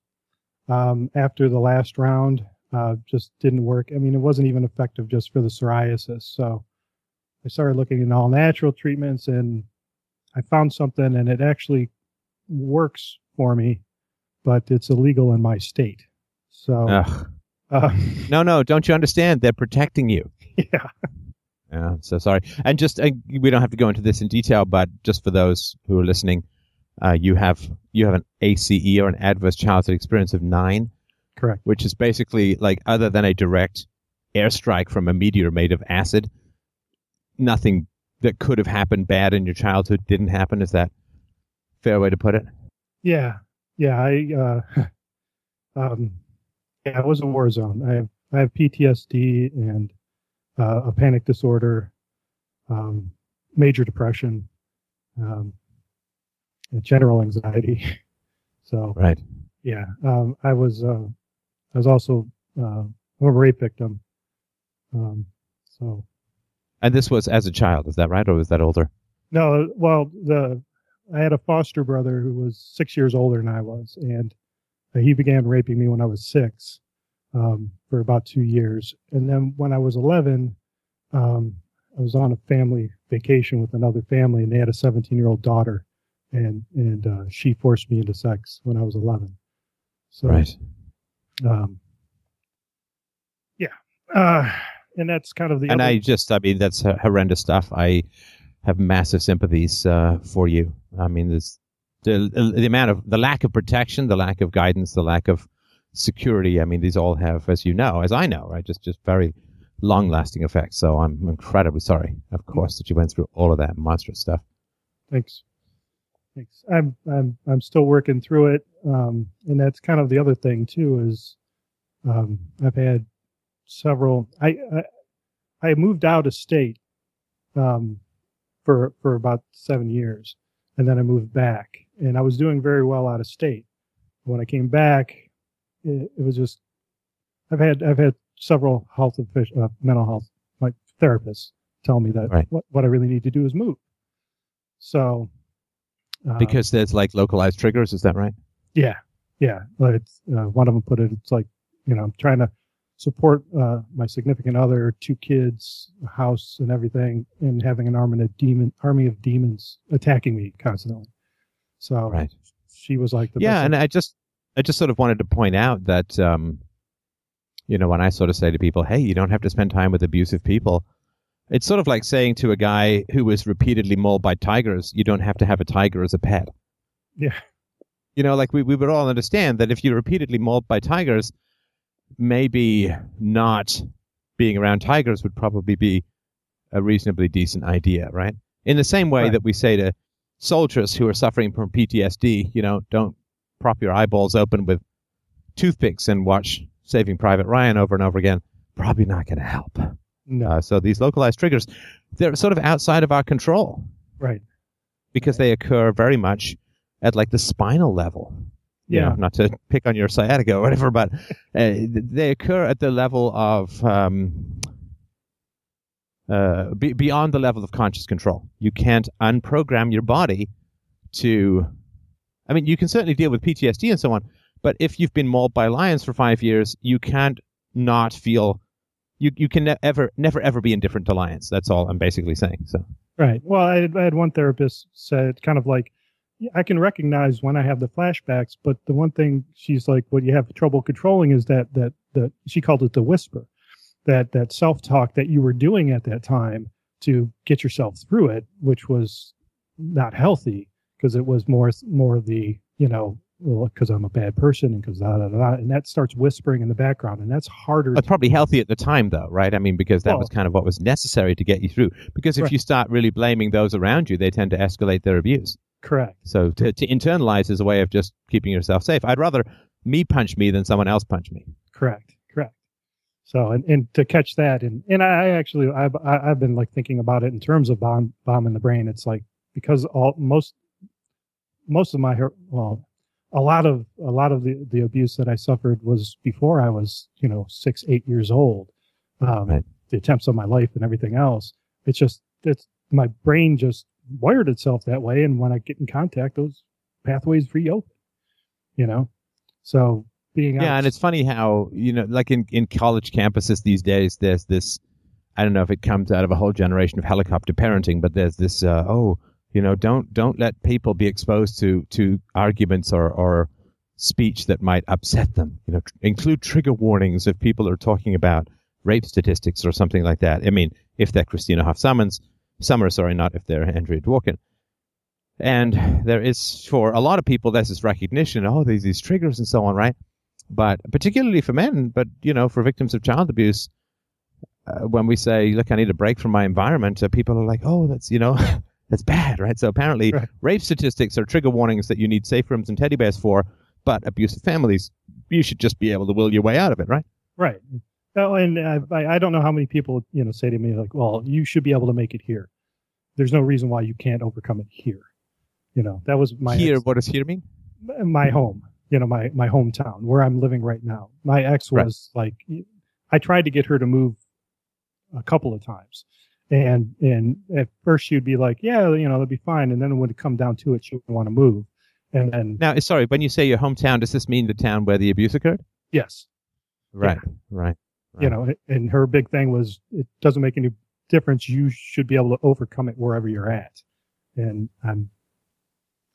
um after the last round uh just didn't work i mean it wasn't even effective just for the psoriasis so i started looking into all natural treatments and i found something and it actually works for me but it's illegal in my state so uh, No, no, don't you understand? They're protecting you. yeah Yeah, I'm so sorry. And just uh, we don't have to go into this in detail, but just for those who are listening, uh, you have you have an ACE or an adverse childhood experience of nine, correct which is basically like other than a direct airstrike from a meteor made of acid, nothing that could have happened bad in your childhood didn't happen. Is that a fair way to put it? Yeah, yeah. I uh, um, yeah, it was a war zone. I have I have PTSD and uh, a panic disorder, um, major depression, um, and general anxiety. So Right. yeah, um, I was uh, I was also uh, a rape victim. Um, so And this was as a child, is that right, or was that older? No, well, the I had a foster brother who was six years older than I was, and uh, he began raping me when I was six um, for about two years. And then when I was 11, um, I was on a family vacation with another family, and they had a 17 year old daughter, and and uh, she forced me into sex when I was 11. So, Right. um, yeah, uh, and that's kind of the and other- I just, I mean, that's horrendous stuff. I have massive sympathies uh, for you. I mean, there's the the amount of the lack of protection, the lack of guidance, the lack of security. I mean, these all have, as you know, as I know, right, just just very long lasting effects. So I'm incredibly sorry, of course, that you went through all of that monstrous stuff. thanks. Thanks. I'm I'm I'm still working through it, um, and that's kind of the other thing too. Is um, I've had several. I, I I moved out of state um, for for about seven years, and then I moved back, and I was doing very well out of state. When I came back, it, it was just I've had I've had several health official, uh, mental health like therapists tell me that Right. what what I really need to do is move. So uh, Because there's like localized triggers, is that right? yeah, yeah. It's, uh, one of them put it. It's like you know, I'm trying to support uh, my significant other, two kids, a house, and everything, and having an army of demon army of demons attacking me constantly. So Right. she was like, the yeah, best and I just I just sort of wanted to point out that um, you know when I sort of say to people, "Hey, you don't have to spend time with abusive people," it's sort of like saying to a guy who was repeatedly mauled by tigers, "You don't have to have a tiger as a pet." Yeah. You know, like we we would all understand that if you're repeatedly mauled by tigers, maybe not being around tigers would probably be a reasonably decent idea, right? In the same way Right. that we say to soldiers who are suffering from PTSD, you know, don't prop your eyeballs open with toothpicks and watch Saving Private Ryan over and over again. Probably not going to help. no, Uh, so these localized triggers, they're sort of outside of our control right. because they occur very much at like the spinal level. You Yeah. know, not to pick on your sciatica or whatever, but uh, they occur at the level of um, uh, be, beyond the level of conscious control. You can't unprogram your body to. I mean, you can certainly deal with PTSD and so on, but if you've been mauled by lions for five years, you can't not feel. You you can ne- ever never ever be indifferent to lions. That's all I'm basically saying. So Right. Well, I had, I had one therapist said kind of like, "Yeah, I can recognize when I have the flashbacks, but the one thing she's like, what you have trouble controlling is that that that she called it the whisper, that that self talk that you were doing at that time to get yourself through it, which was not healthy because it was more more the you know well because I'm a bad person and because da, da, da, da, and that starts whispering in the background and that's harder. It's probably healthy at the time, though, right? I mean, because that Well- was kind of what was necessary to get you through. Because if Right. you start really blaming those around you, they tend to escalate their abuse. correct. So to, to internalize is a way of just keeping yourself safe. I'd rather me punch me than someone else punch me. Correct. Correct. So, and, and to catch that, and, and I actually, I've, I- I've been like thinking about it in terms of bomb, bomb in the brain. It's like, because all, most, most of my, well, a lot of, a lot of the, the abuse that I suffered was before I was, you know, six, eight years old. Um, Right. the attempts on my life and everything else. It's just, it's my brain just wired itself that way. And when I get in contact, those pathways reopen, you know? So being Yeah, and it's funny how you know, like in in college campuses these days, there's this. I don't know if it comes out of a whole generation of helicopter parenting, but there's this. Uh, oh, you know, don't don't let people be exposed to to arguments or or speech that might upset them. You know, tr- include trigger warnings if people are talking about rape statistics or something like that. I mean, if they're Christina Hoff Sommers, Summer, sorry, not if they're Andrea Dworkin. And there is for a lot of people, there's this recognition. Oh, these these triggers and so on, right? but particularly for men, but you know, for victims of child abuse, uh, when we say, "Look, I need a break from my environment," uh, people are like, "Oh, that's you know, that's bad, right?" So apparently, Right. rape statistics are trigger warnings that you need safe rooms and teddy bears for, but abusive families, you should just be able to will your way out of it, right? Right. Oh, and I, I don't know how many people you know say to me like, "Well, you should be able to make it here." There's no reason why you can't overcome it here. You know, that was my here, ex- what does here mean? my home. You know, my my hometown where I'm living right now. My ex Right. was like, I tried to get her to move a couple of times, and and at first she'd be like, "Yeah, you know, that'd be fine," and then when it come down to it, she would want to move, and then Now, eh, sorry, when you say your hometown, does this mean the town where the abuse occurred? yes, Right, right. you know and her big thing was it doesn't make any difference. You should be able to overcome it wherever you're at. And i'm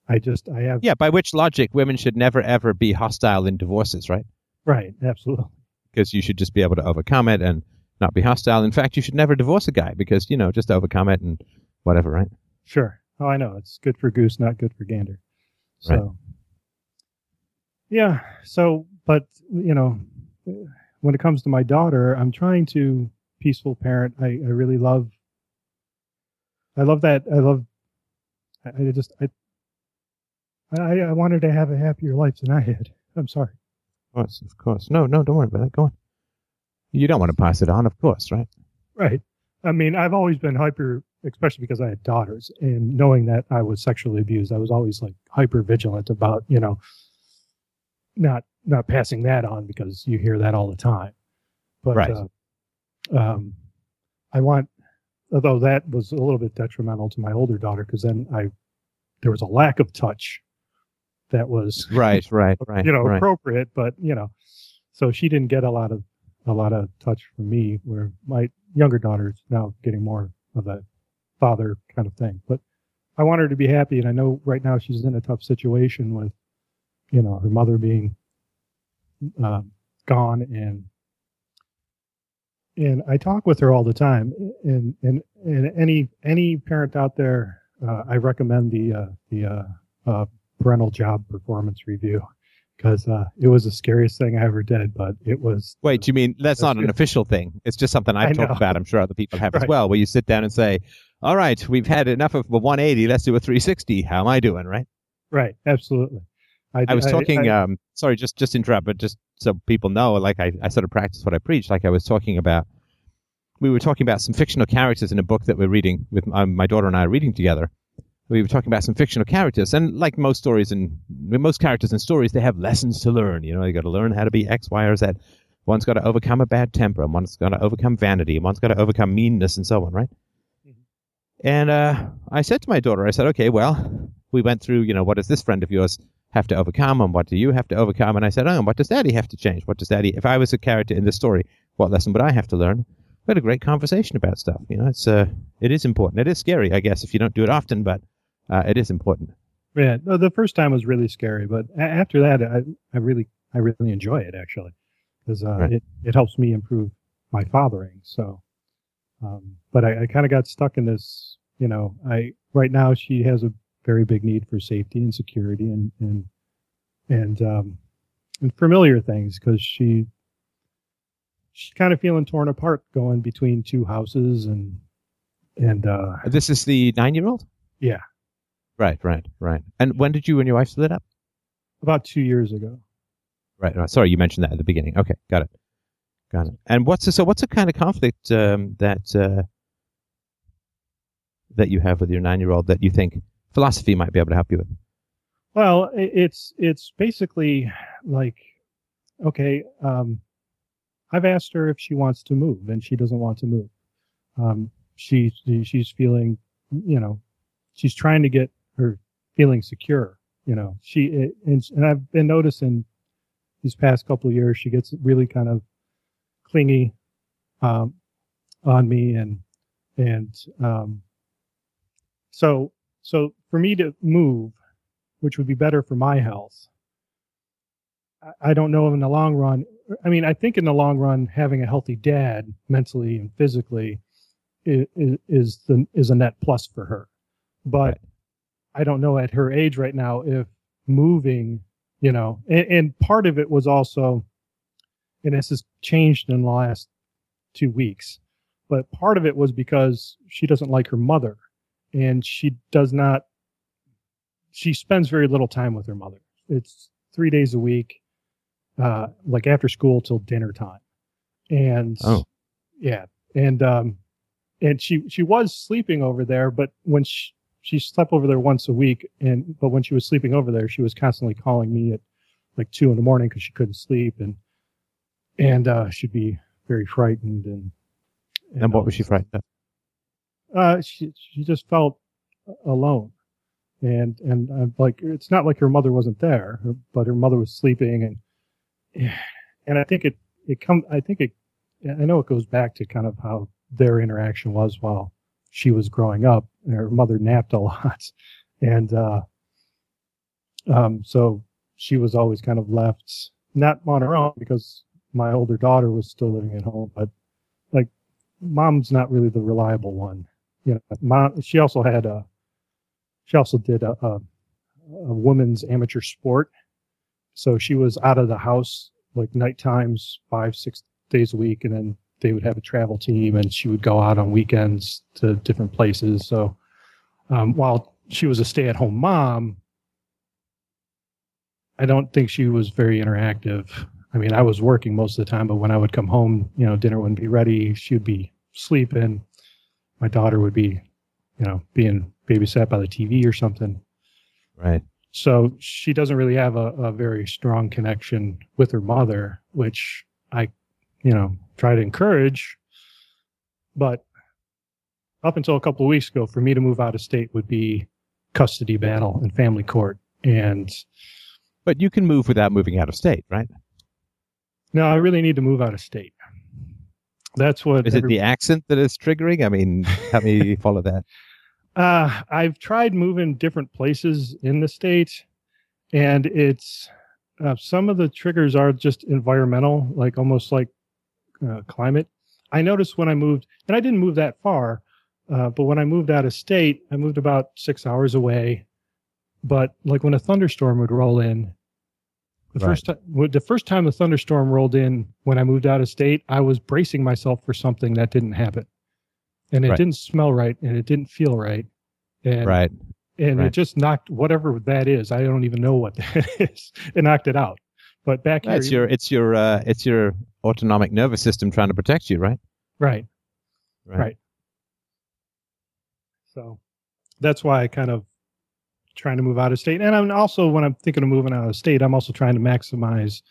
i just i have Yeah, by which logic, women should never ever be hostile in divorces, right? right absolutely. Because you should just be able to overcome it and not be hostile. In fact, you should never divorce a guy because you know just overcome it and whatever, right? sure oh i know it's good for goose not good for gander so Right. yeah so but you know when it comes to my daughter i'm trying to peaceful parent i, I really love i love that i love i, I just i I, I wanted to have a happier life than I had. I'm sorry. Of course, of course. No, no, don't worry about it. Go on. You don't want to pass it on, of course, right? Right. I mean, I've always been hyper, especially because I had daughters, and knowing that I was sexually abused, I was always like hyper vigilant about, you know, not not passing that on because you hear that all the time. But Right. uh, um, I want, although that was a little bit detrimental to my older daughter because then I there was a lack of touch that was Right, right, right. you know right. appropriate but you know so she didn't get a lot of a lot of touch from me where my younger daughter's now getting more of a father kind of thing. But i want her to be happy and i know right now she's in a tough situation with you know her mother being uh, gone and and i talk with her all the time and and and any any parent out there uh, i recommend the uh, the uh, uh, parental job performance review because uh, it was the scariest thing I ever did. But it was Wait, you mean that's That's not an official thing? It's just something I've I talked about. I'm sure other people have as well, where you sit down and say, "All right, we've had enough of a 180. Let's do a 360. How am I doing?" Right? right, absolutely. I was talking. I- um, sorry, just just interrupt, but just so people know, like I, I sort of practice what I preach. Like I was talking about, we were talking about some fictional characters in a book that we're reading with um, my daughter and I are reading together. We were talking about some fictional characters, and like most stories and most characters in stories, they have lessons to learn. You know, you got to learn how to be X, Y, or Z. One's got to overcome a bad temper, and one's got to overcome vanity, and one's got to overcome meanness, and so on, right? And uh, I said to my daughter, I said, okay, well, we went through, you know, what does this friend of yours have to overcome, and what do you have to overcome? And I said, oh, and what does Daddy have to change? What does Daddy? If I was a character in this story, what lesson would I have to learn? We had a great conversation about stuff. You know, it's uh, it is important. It is scary, I guess, if you don't do it often, but uh, it is important. yeah, no, the first time was really scary, but after that, I, I really, I really enjoy it actually because uh, Right. it it helps me improve my fathering. So, um, but I, I kind of got stuck in this. You know, I right now she has a very big need for safety and security and and and um, and familiar things because she she's kind of feeling torn apart going between two houses and and uh This is the nine-year-old. Yeah. Right, right, right. And when did you and your wife split up? about two years ago Right. right. Sorry, you mentioned that at the beginning. Okay, got it. Got it. And what's the, so? What's the kind of conflict um, that uh, that you have with your nine-year-old that you think philosophy might be able to help you with? Well, it's it's basically like, okay, um, I've asked her if she wants to move, and she doesn't want to move. Um, she she- she's feeling, you know, she's trying to get feeling secure. You know, she it, and, and I've been noticing these past couple of years she gets really kind of clingy um, on me, and and um, so so for me to move which would be better for my health. I- don't know in the long run. I mean, I think in the long run, having a healthy dad mentally and physically is, is the is a net plus for her. But Right. I don't know at her age right now if moving, you know, and, and part of it was also, and this has changed in the last two weeks, but part of it was because she doesn't like her mother, and she does not she spends very little time with her mother. It's three days a week, uh, like after school till dinner time. And Oh. yeah, and um, and she she was sleeping over there, but when she she slept over there once a week, and but when she was sleeping over there, she was constantly calling me at like two in the morning because she couldn't sleep, and and uh, she'd be very frightened and. And what was she frightened of? uh, she she just felt alone, and and uh, like it's not like her mother wasn't there, but her mother was sleeping, and and I think it it come I think it I know it goes back to kind of how their interaction was while she was growing up. Her mother napped a lot, and uh, um, so she was always kind of left not on her own because my older daughter was still living at home, but like mom's not really the reliable one you know, mom, she also had a, she also did a, a, a amateur sport. So she was out of the house like night times five, six days a week. And then they would have a travel team and she would go out on weekends to different places. So, um, while she was a stay at home mom, I don't think she was very interactive. I mean, I was working most of the time, but when I would come home, you know, dinner wouldn't be ready. She'd be sleeping. My daughter would be, you know, being babysat by the TV or something. Right. So she doesn't really have a, a very strong connection with her mother, which I, you know, try to encourage. But up until a couple of weeks ago, for me to move out of state would be custody battle and family court. And But you can move without moving out of state, right? no, I really need to move out of state. That's what Is it the accent that is triggering? I mean, help me follow that. Uh, I've tried moving different places in the state, and it's uh, some of the triggers are just environmental, like almost like uh, climate. I noticed when I moved, and I didn't move that far, uh, but when I moved out of state, I moved about six hours away. But like when a thunderstorm would roll in, the Right. first time, the first time the thunderstorm rolled in when I moved out of state, I was bracing myself for something that didn't happen, and it Right. didn't smell right, and it didn't feel right, and Right. and right. it just knocked whatever that is. I don't even know what that is. It knocked it out. But back here, It's your it's your uh, it's your autonomic nervous system trying to protect you, right? right. Right. Right. So that's why I kind of trying to move out of state. And I'm also when I'm thinking of moving out of state, I'm also trying to maximize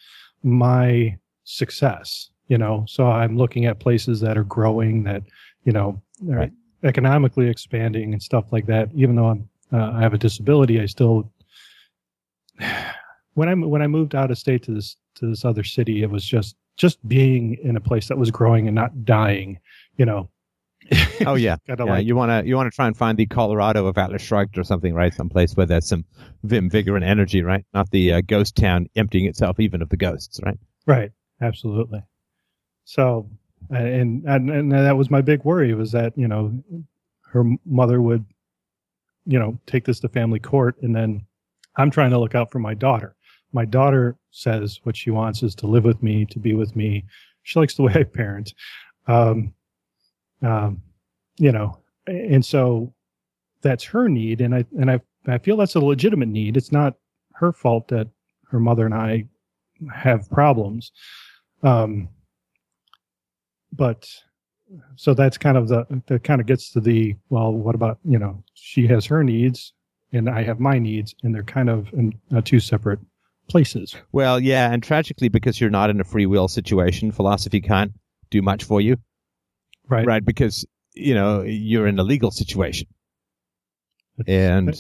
my success. You know, so I'm looking at places that are growing, that you know, are Right. economically expanding and stuff like that. Even though I'm uh, I have a disability, I still when I when I moved out of state to this to this other city, it was just just being in a place that was growing and not dying. You know. Oh yeah. Yeah, like you want to you want to try and find the Colorado of Atlas Shrugged or something, right? Someplace where there's some vim, vigor, and energy, right? Not the uh, ghost town emptying itself even of the ghosts, right? Right. Absolutely. So, and, and, and that was my big worry was that, you know, her mother would, you know, take this to family court. And then I'm trying to look out for my daughter. My daughter says what she wants is to live with me, to be with me. She likes the way I parent. Um, um, you know, and so that's her need. And I, and I, I feel that's a legitimate need. It's not her fault that her mother and I have problems. Um, but so that's kind of the that kind of gets to the well, what about you know she has her needs and I have my needs, and they're kind of in uh, two separate places. Well, yeah, and tragically, because you're not in a free will situation, philosophy can't do much for you, Right. right? Because you know you're in a legal situation, and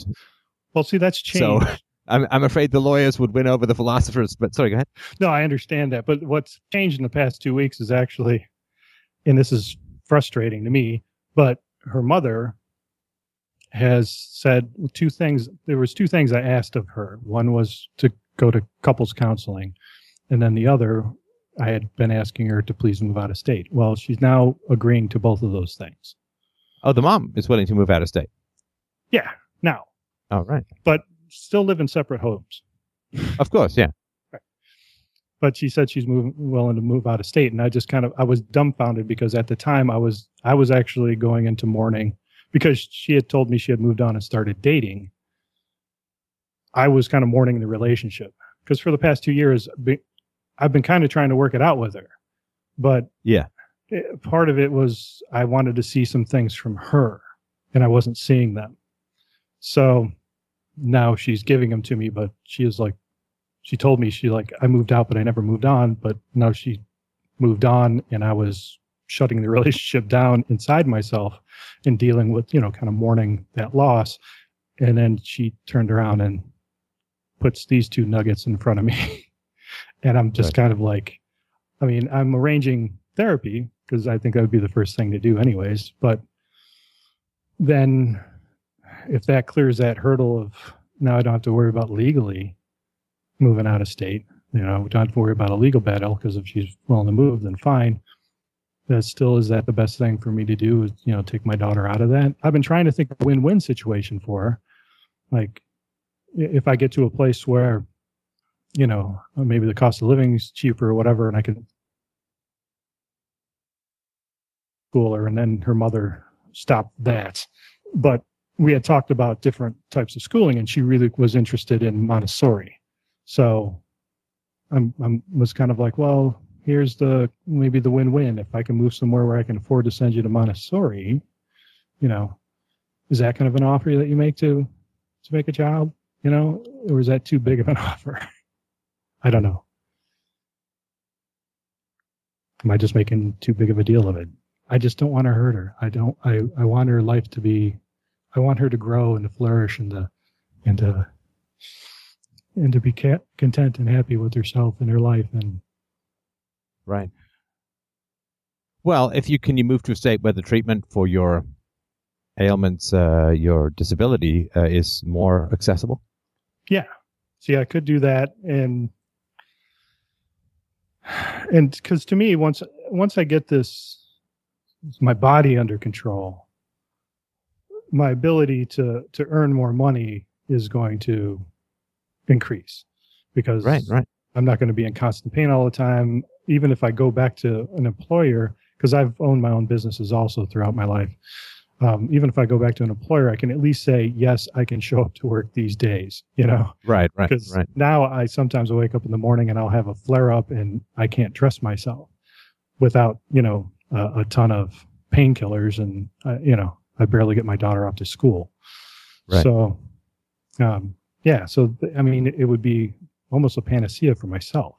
Well, see, that's changed. so I'm I'm afraid the lawyers would win over the philosophers. But sorry, go ahead. No, I understand that. But what's changed in the past two weeks is actually, and this is frustrating to me, but her mother has said two things. There was two things I asked of her. One was to go to couples counseling, and then the other, I had been asking her to please move out of state. Well, she's now agreeing to both of those things. Oh, the mom is willing to move out of state. Yeah, now, Oh, right. but still live in separate homes. Of course, yeah. Right. but she said she's moving willing to move out of state and i just kind of i was dumbfounded because at the time i was i was actually going into mourning because she had told me she had moved on and started dating i was kind of mourning the relationship because for the past two years i've been kind of trying to work it out with her but Yeah. it- part of it was i wanted to see some things from her and i wasn't seeing them so now she's giving them to me but she is like she told me she like I moved out, but I never moved on. But now she moved on, and I was shutting the relationship down inside myself and dealing with you know kind of mourning that loss. And then she turned around and puts these two nuggets in front of me, and I'm just Right. kind of like, I mean, I'm arranging therapy because I think that would be the first thing to do, anyways. But then, if that clears that hurdle of now I don't have to worry about legally moving out of state. You know, we don't have to worry about a legal battle because if she's willing to move, then fine. That still is that the best thing for me to do is you know take my daughter out of that. I've been trying to think of a win-win situation for her. Like, if I get to a place where, you know, maybe the cost of living is cheaper or whatever, and I can school her, and then her mother stopped that. But we had talked about different types of schooling, and she really was interested in Montessori. So I'm I'm was kind of like, well, here's the maybe the win-win. If I can move somewhere where I can afford to send you to Montessori, you know, is that kind of an offer that you make to to make a child? You know, or is that too big of an offer? I don't know. Am I just making too big of a deal of it? I just don't want to hurt her. I don't. I I want her life to be. I want her to grow and to flourish and to and to and to be ca- content and happy with herself and her life and Right. Well, if you can, you move to a state where the treatment for your ailments, uh, your disability, uh, is more accessible. yeah see i could do that and and because to me once once i get this my body under control my ability to to earn more money is going to increase because Right. Right. I'm not going to be in constant pain all the time. Even if I go back to an employer, because I've owned my own businesses also throughout my life. Um, even if I go back to an employer, I can at least say, yes, I can show up to work these days, you know, Right. Right. because Right. now I sometimes wake up in the morning and I'll have a flare up and I can't trust myself without, you know, a, a ton of painkillers and, uh, you know, I barely get my daughter off to school. Right. So, um, yeah. So, th- I mean, it would be almost a panacea for myself.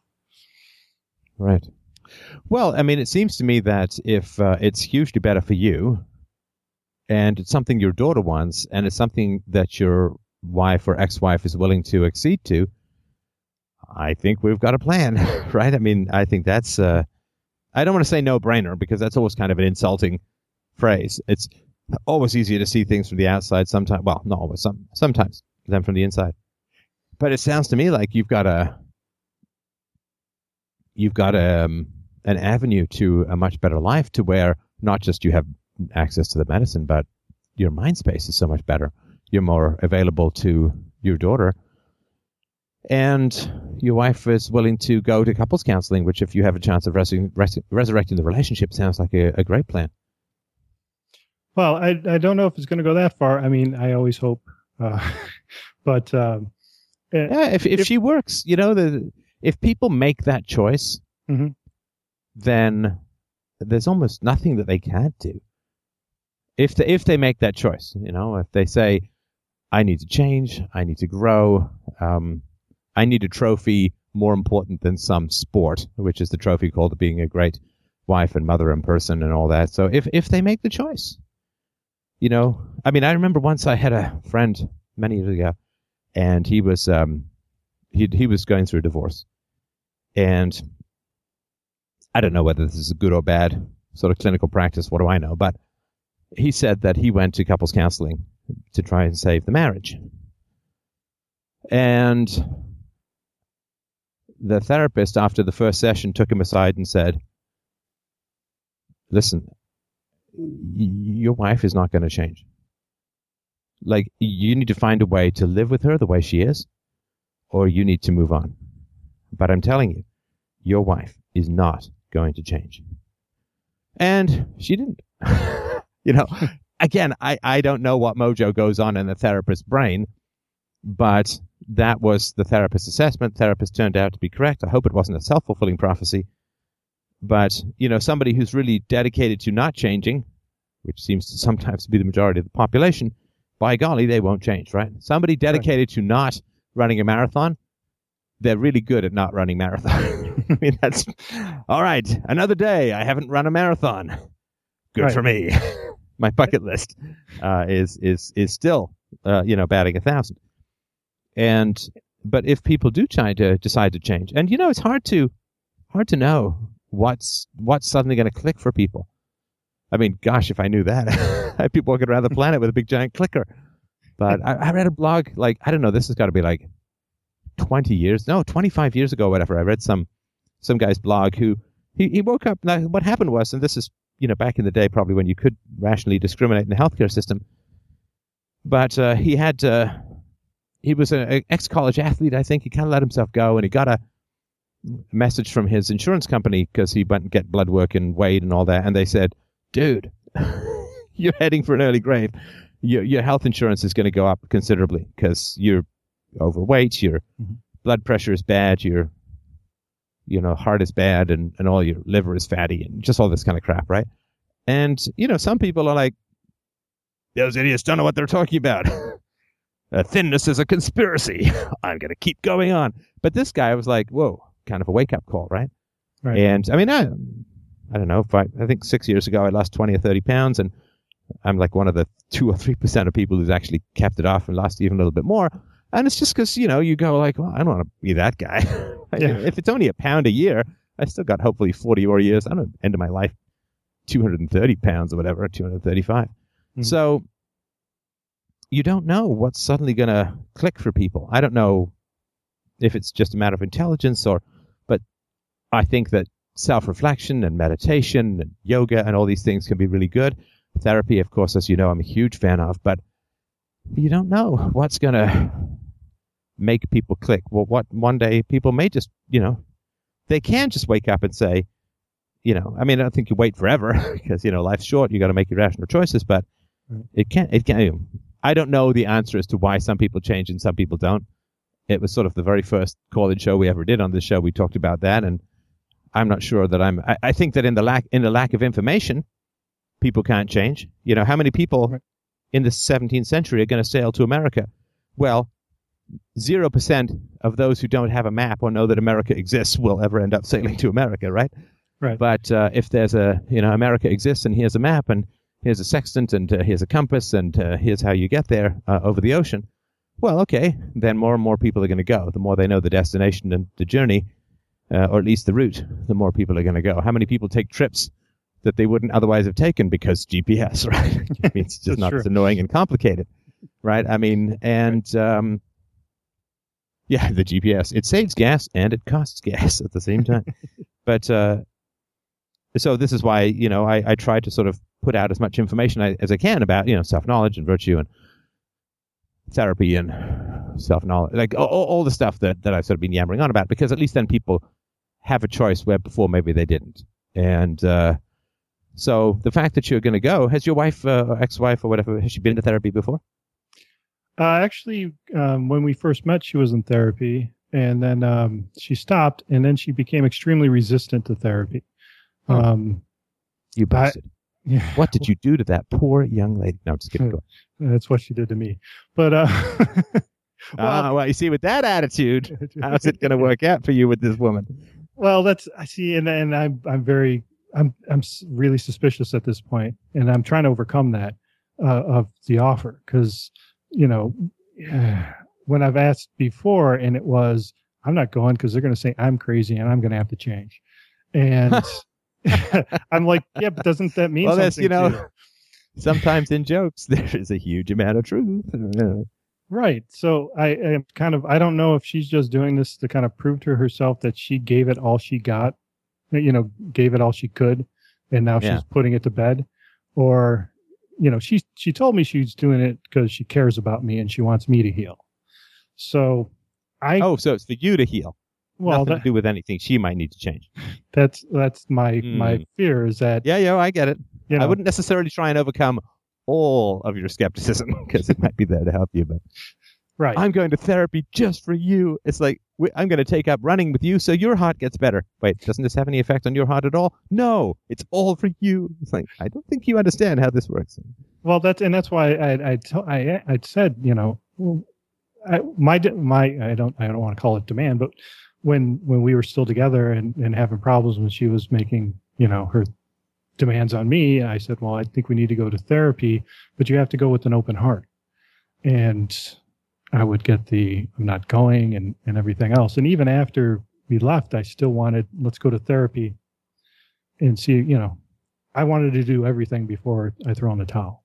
Right. Well, I mean, it seems to me that if uh, it's hugely better for you, and it's something your daughter wants, and it's something that your wife or ex-wife is willing to accede to, I think we've got a plan, right? I mean, I think that's. Uh, I don't want to say no-brainer because that's always kind of an insulting phrase. It's always easier to see things from the outside. Sometimes, well, not always. Some sometimes than from the inside. But it sounds to me like you've got a you've got um, an avenue to a much better life to where not just you have access to the medicine, but your mind space is so much better. You're more available to your daughter. And your wife is willing to go to couples counseling, which, if you have a chance of resu- res- resurrecting the relationship, sounds like a, a great plan. Well, I I don't know if it's going to go that far. I mean, I always hope, uh, but um, eh, Yeah, if, if, If- she works, you know, the if people make that choice, Mhm. then there's almost nothing that they can't do. If they, if they make that choice, you know, if they say, "I need to change, I need to grow, um, I need a trophy more important than some sport," which is the trophy called being a great wife and mother and person and all that. So if if they make the choice, you know, I mean, I remember once I had a friend many years ago, and he was um, he he was going through a divorce, and I don't know whether this is good or bad sort of clinical practice. What do I know? But he said that he went to couples counseling to try and save the marriage, and the therapist after the first session took him aside and said, "Listen, your wife is not going to change." like you need to find a way to live with her the way she is or you need to move on. But i'm telling you your wife is not going to change. And she didn't you know again I, I don't know what mojo goes on in the therapist's brain but that was the therapist's assessment therapist turned out to be correct i hope it wasn't a self-fulfilling prophecy but you know somebody who's really dedicated to not changing which seems to sometimes be the majority of the population by golly, they won't change, right? Somebody dedicated to not running a marathon, they're really good at not running marathon. I mean, that's all right. Another day, I haven't run a marathon. Good Right. for me. My bucket list uh, is is is still, uh, you know, batting a thousand. And but if people do try to decide to change, and you know, it's hard to hard to know what's what's suddenly going to click for people. I mean, gosh, if I knew that, I'd be walking around the planet with a big giant clicker. But I, I read a blog, like, I don't know, this has got to be like 20 years, no, 25 years ago, whatever. I read some some guy's blog who he, he woke up. Now, what happened was, and this is, you know, back in the day, probably when you could rationally discriminate in the healthcare system, but uh, he had, uh, he was an ex college athlete, I think. He kind of let himself go and he got a message from his insurance company because he went and get blood work and weighed and all that. And they said, dude, you're heading for an early grave. Your, your health insurance is going to go up considerably because you're overweight, you're Mhm. blood pressure is bad, your you know heart is bad, and and all your liver is fatty, and just all this kind of crap, right? And you know, some people are like, those idiots don't know what they're talking about. uh, thinness is a conspiracy. I'm going to keep going on. But this guy was like, whoa, kind of a wake up call, right? Right. And I mean, I, I don't know, I, I think six years ago I lost 20 or 30 pounds, and I'm like one of the two or three percent of people who's actually kept it off and lost even a little bit more. And it's just because you know you go like, well, I don't want to be that guy. Yeah. if it's only a pound a year, I still got hopefully 40 more years. I don't know, end of my life, 230 pounds or whatever, 235. Mhm. So you don't know what's suddenly going to click for people. I don't know if it's just a matter of intelligence or, but I think that self-reflection and meditation and yoga and all these things can be really good. Therapy, of course, as you know, I'm a huge fan of, but you don't know what's going to make people click. Well, what one day people may just, you know, they can just wake up and say, you know, I mean, I don't think you wait forever because you know life's short. You got to make your rational choices, but Right. it can. It can. I don't know the answer as to why some people change and some people don't. It was sort of the very first call-in show we ever did on this show. We talked about that, and I'm not sure that I'm. I, I think that in the lack in the lack of information, people can't change. You know, how many people Right. in the 17th century are going to sail to America? Well, zero percent of those who don't have a map or know that America exists will ever end up sailing to America, right? Right. But uh, if there's a, you know, America exists and here's a map and here's a sextant and uh, here's a compass and uh, here's how you get there uh, over the ocean, well, okay, then more and more people are going to go. The more they know the destination and the journey, uh, or at least the route, the more people are going to go. How many people take trips that they wouldn't otherwise have taken because GPS, right? I mean, it's just not true. as annoying and complicated, right? I mean, and um, yeah, the GPS it saves gas and it costs gas at the same time. but uh, so this is why you know I, I try to sort of put out as much information as I can about you know self knowledge and virtue and therapy and self knowledge, like all, all the stuff that that I've sort of been yammering on about, because at least then people have a choice where before maybe they didn't. And uh, so the fact that you're going to go, has your wife uh, or ex-wife or whatever, has she been to therapy before? Uh, actually, um, when we first met, she was in therapy, and then um, she stopped, and then she became extremely resistant to therapy. Um, You I- bastard. yeah, What did you do to that poor young lady? No, just kidding. That's what she did to me. But uh, Ah, well, you see, with that attitude, how's it going to work out for you with this woman? Well, that's I see, and and I'm I'm very I'm I'm really suspicious at this point, and I'm trying to overcome that uh, of the offer because you know when I've asked before, and it was I'm not going because they're going to say I'm crazy and I'm going to have to change, and I'm like, yeah, but doesn't that mean Well, something? you know, sometimes in jokes, there is a huge amount of truth. Right. So I am kind of I don't know if she's just doing this to kind of prove to herself that she gave it all she got, you know, gave it all she could, and now Yeah. she's putting it to bed, or you know, she she told me she's doing it because she cares about me and she wants me to heal. So I Oh, so it's for you to heal. well Nothing that, to do with anything she might need to change. that's that's my my Hmm. fear is that Yeah, yeah, I get it. you know I wouldn't necessarily try and overcome all of your skepticism because it might be there to help you. But right I'm going to therapy just for you. It's like "Wait, I'm going to take up running with you so your heart gets better. Wait, doesn't this have any effect on your heart at all? No, it's all for you. It's like I don't think you understand how this works. Well, that's and that's why I I said you know I, my my I don't I don't want to call it demand, but when when we were still together and and having problems when she was making you know her demands on me, I said, well, I think we need to go to therapy, but you have to go with an open heart, and I would get the I'm not going and and everything else, and even after we left, I still wanted let's go to therapy and see you know I wanted to do everything before I throw in the towel.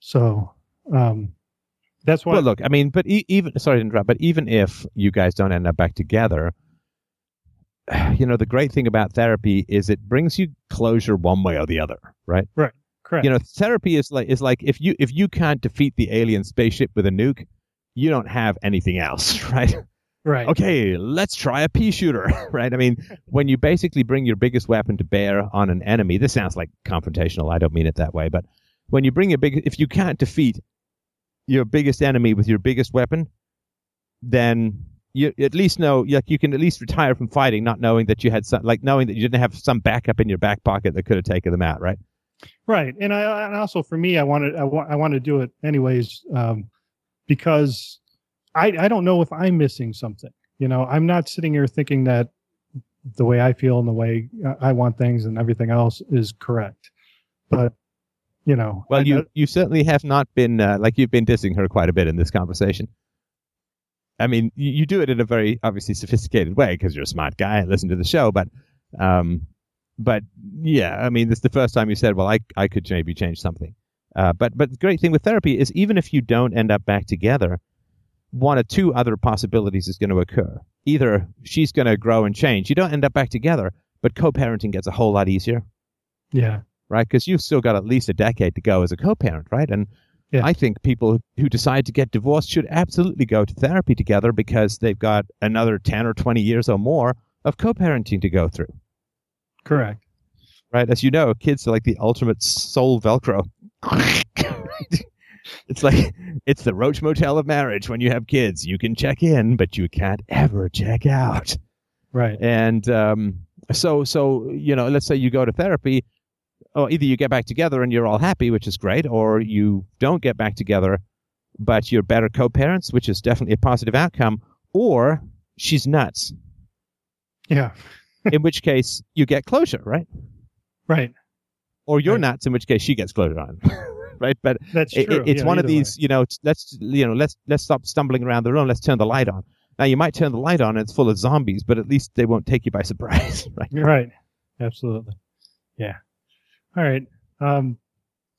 So um, that's why. Well, look, I mean, but e- even sorry to interrupt, but even if you guys don't end up back together, you know, the great thing about therapy is it brings you closure one way or the other, right? Right. Correct. You know, therapy is like is like if you if you can't defeat the alien spaceship with a nuke, you don't have anything else, right? right. Okay, let's try a pea shooter, right? I mean, when you basically bring your biggest weapon to bear on an enemy, this sounds like confrontational. I don't mean it that way, but when you bring your big, if you can't defeat your biggest enemy with your biggest weapon, then you at least know like you can at least retire from fighting not knowing that you had some like knowing that you didn't have some backup in your back pocket that could have taken them out right right and i and also for me i wanted i want i want to do it anyways um because i i don't know if i'm missing something you know i'm not sitting here thinking that the way i feel and the way i want things and everything else is correct but you know well I, you you certainly have not been uh, like you've been dissing her quite a bit in this conversation I mean, you, you, do it in a very obviously sophisticated way because you're a smart guy and listen to the show. But, um, but yeah, I mean, this is the first time you said, "Well, I I could maybe change something." Uh, but but the great thing with therapy is even if you don't end up back together, one or two other possibilities is going to occur. Either she's going to grow and change. You don't end up back together, but co-parenting gets a whole lot easier. Yeah. Right, because you've still got at least a decade to go as a co-parent, right? And yeah. I think people who decide to get divorced should absolutely go to therapy together because they've got another 10 or 20 years or more of co parenting to go through. Correct. Right. As you know, kids are like the ultimate soul Velcro. it's like, it's the Roach Motel of marriage when you have kids. You can check in, but you can't ever check out. Right. And um, so, so, you know, let's say you go to therapy oh, either you get back together and you're all happy, which is great, or you don't get back together, but you're better co-parents, which is definitely a positive outcome, or she's nuts. Yeah. in which case you get closure, right? Right. Or you're right. nuts, in which case she gets closure on. right? But that's true. It, it's yeah, one of these, way. you know, let's you know, let's let's stop stumbling around the room. Let's turn the light on. Now you might turn the light on and it's full of zombies, but at least they won't take you by surprise, right? Right. Absolutely. Yeah. All right. Um,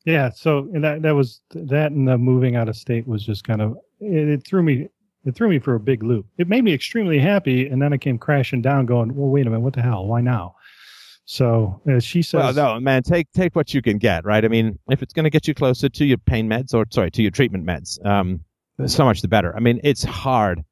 yeah. So that that was that, and the moving out of state was just kind of it, it, threw me it threw me for a big loop. It made me extremely happy, and then I came crashing down, going, "Well, wait a minute, what the hell? Why now?" So as she says, "Well, no, man, take take what you can get, right? I mean, if it's going to get you closer to your pain meds, or sorry, to your treatment meds, um, so much the better. I mean, it's hard."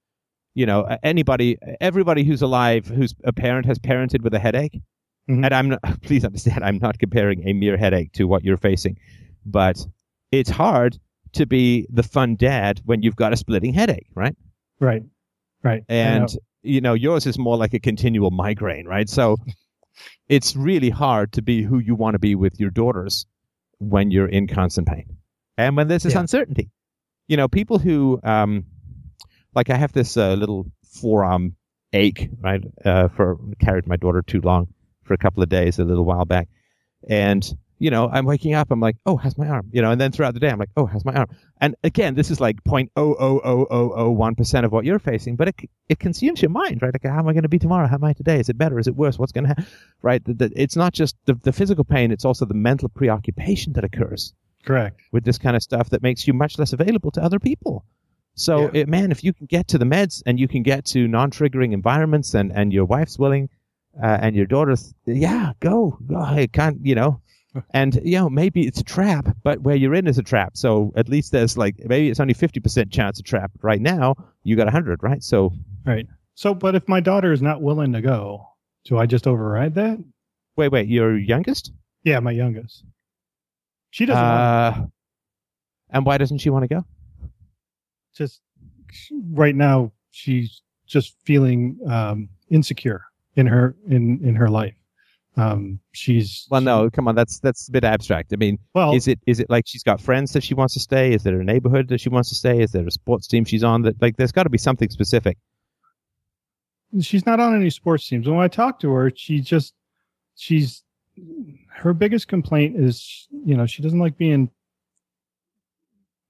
You know, anybody, everybody who's alive, who's a parent, has parented with a headache Mm-hmm. And I'm not, please understand, I'm not comparing a mere headache to what you're facing, but it's hard to be the fun dad when you've got a splitting headache, right? Right. Right. And know. you know, yours is more like a continual migraine, right? So it's really hard to be who you want to be with your daughters when you're in constant pain and when there's this yeah. uncertainty. You know, people who, um, like I have this uh, little forearm ache, right? Uh, for carried my daughter too long for a couple of days a little while back. And, you know, I'm waking up, I'm like, oh, how's my arm? You know, and then throughout the day, I'm like, oh, how's my arm? And again, this is like 0.00001% of what you're facing, but it, it consumes your mind, right? Like, how am I going to be tomorrow? How am I today? Is it better? Is it worse? What's going to happen? Right? The, the, it's not just the, the physical pain, it's also the mental preoccupation that occurs. Correct. With this kind of stuff that makes you much less available to other people. So, yeah. it, man, if you can get to the meds and you can get to non triggering environments and, and your wife's willing, uh, and your daughter's, yeah, go, go. I can't, you know. And you know, maybe it's a trap, but where you're in is a trap. So at least there's like maybe it's only fifty percent chance of trap. Right now, you got hundred, right? So right. So, but if my daughter is not willing to go, do I just override that? Wait, wait, your youngest? Yeah, my youngest. She doesn't. Uh, and why doesn't she want to go? Just right now, she's just feeling um, insecure in her in in her life. Um, she's well, no, come on, that's that's a bit abstract. I mean, well, is it is it like she's got friends that she wants to stay? Is there a neighborhood that she wants to stay? Is there a sports team she's on? That like, there's got to be something specific. She's not on any sports teams. When I talk to her, she just she's her biggest complaint is you know she doesn't like being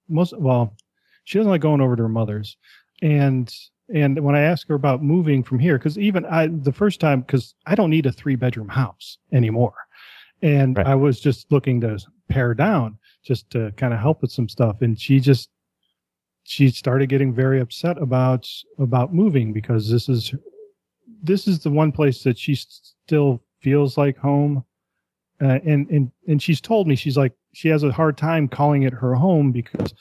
most well she doesn't like going over to her mother's and and when I ask her about moving from here, because even I, the first time, because I don't need a three bedroom house anymore. And right. I was just looking to pare down just to kind of help with some stuff. And she just, she started getting very upset about, about moving because this is, this is the one place that she still feels like home. Uh, and, and, and she's told me, she's like, she has a hard time calling it her home because,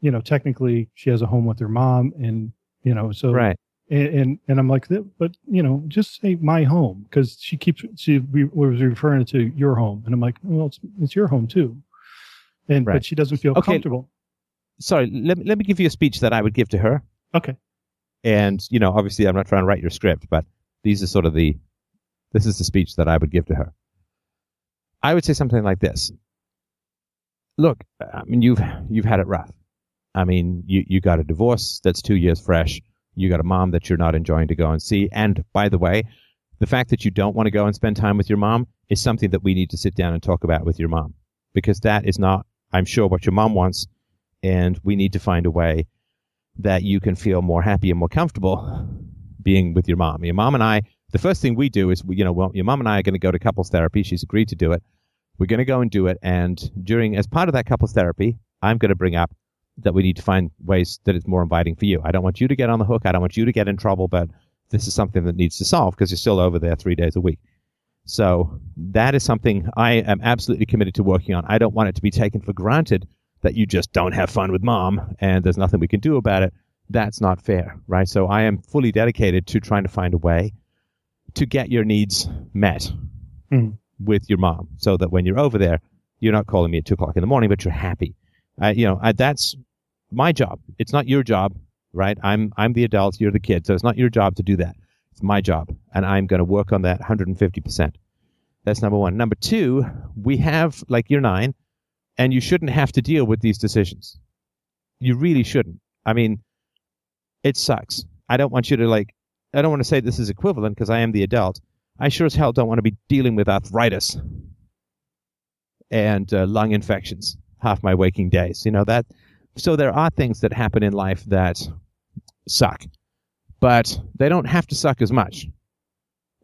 you know, technically she has a home with her mom and you know so right and and, and i'm like but you know just say my home because she keeps she was referring to your home and i'm like well it's, it's your home too and right. but she doesn't feel okay. comfortable sorry let me, let me give you a speech that i would give to her okay And you know, obviously, I'm not trying to write your script, but these are sort of the this is the speech that I would give to her. I would say something like this. Look, I mean, you've you've had it rough. I mean, you you got a divorce that's two years fresh. You got a mom that you're not enjoying to go and see. And by the way, the fact that you don't want to go and spend time with your mom is something that we need to sit down and talk about with your mom because that is not, I'm sure, what your mom wants. And we need to find a way that you can feel more happy and more comfortable being with your mom. Your mom and I, the first thing we do is, you know, well, your mom and I are going to go to couples therapy. She's agreed to do it. We're going to go and do it. And during, as part of that couples therapy, I'm going to bring up that we need to find ways that it's more inviting for you. I don't want you to get on the hook. I don't want you to get in trouble, but this is something that needs to solve because you're still over there three days a week. So that is something I am absolutely committed to working on. I don't want it to be taken for granted that you just don't have fun with mom and there's nothing we can do about it. That's not fair, right? So I am fully dedicated to trying to find a way to get your needs met mm. with your mom so that when you're over there, you're not calling me at two o'clock in the morning, but you're happy. I, you know, I, that's my job. It's not your job, right? I'm, I'm the adult, you're the kid. So it's not your job to do that. It's my job. And I'm going to work on that 150%. That's number one. Number two, we have, like, you're nine, and you shouldn't have to deal with these decisions. You really shouldn't. I mean, it sucks. I don't want you to, like, I don't want to say this is equivalent because I am the adult. I sure as hell don't want to be dealing with arthritis and uh, lung infections half my waking days. You know that. So there are things that happen in life that suck, but they don't have to suck as much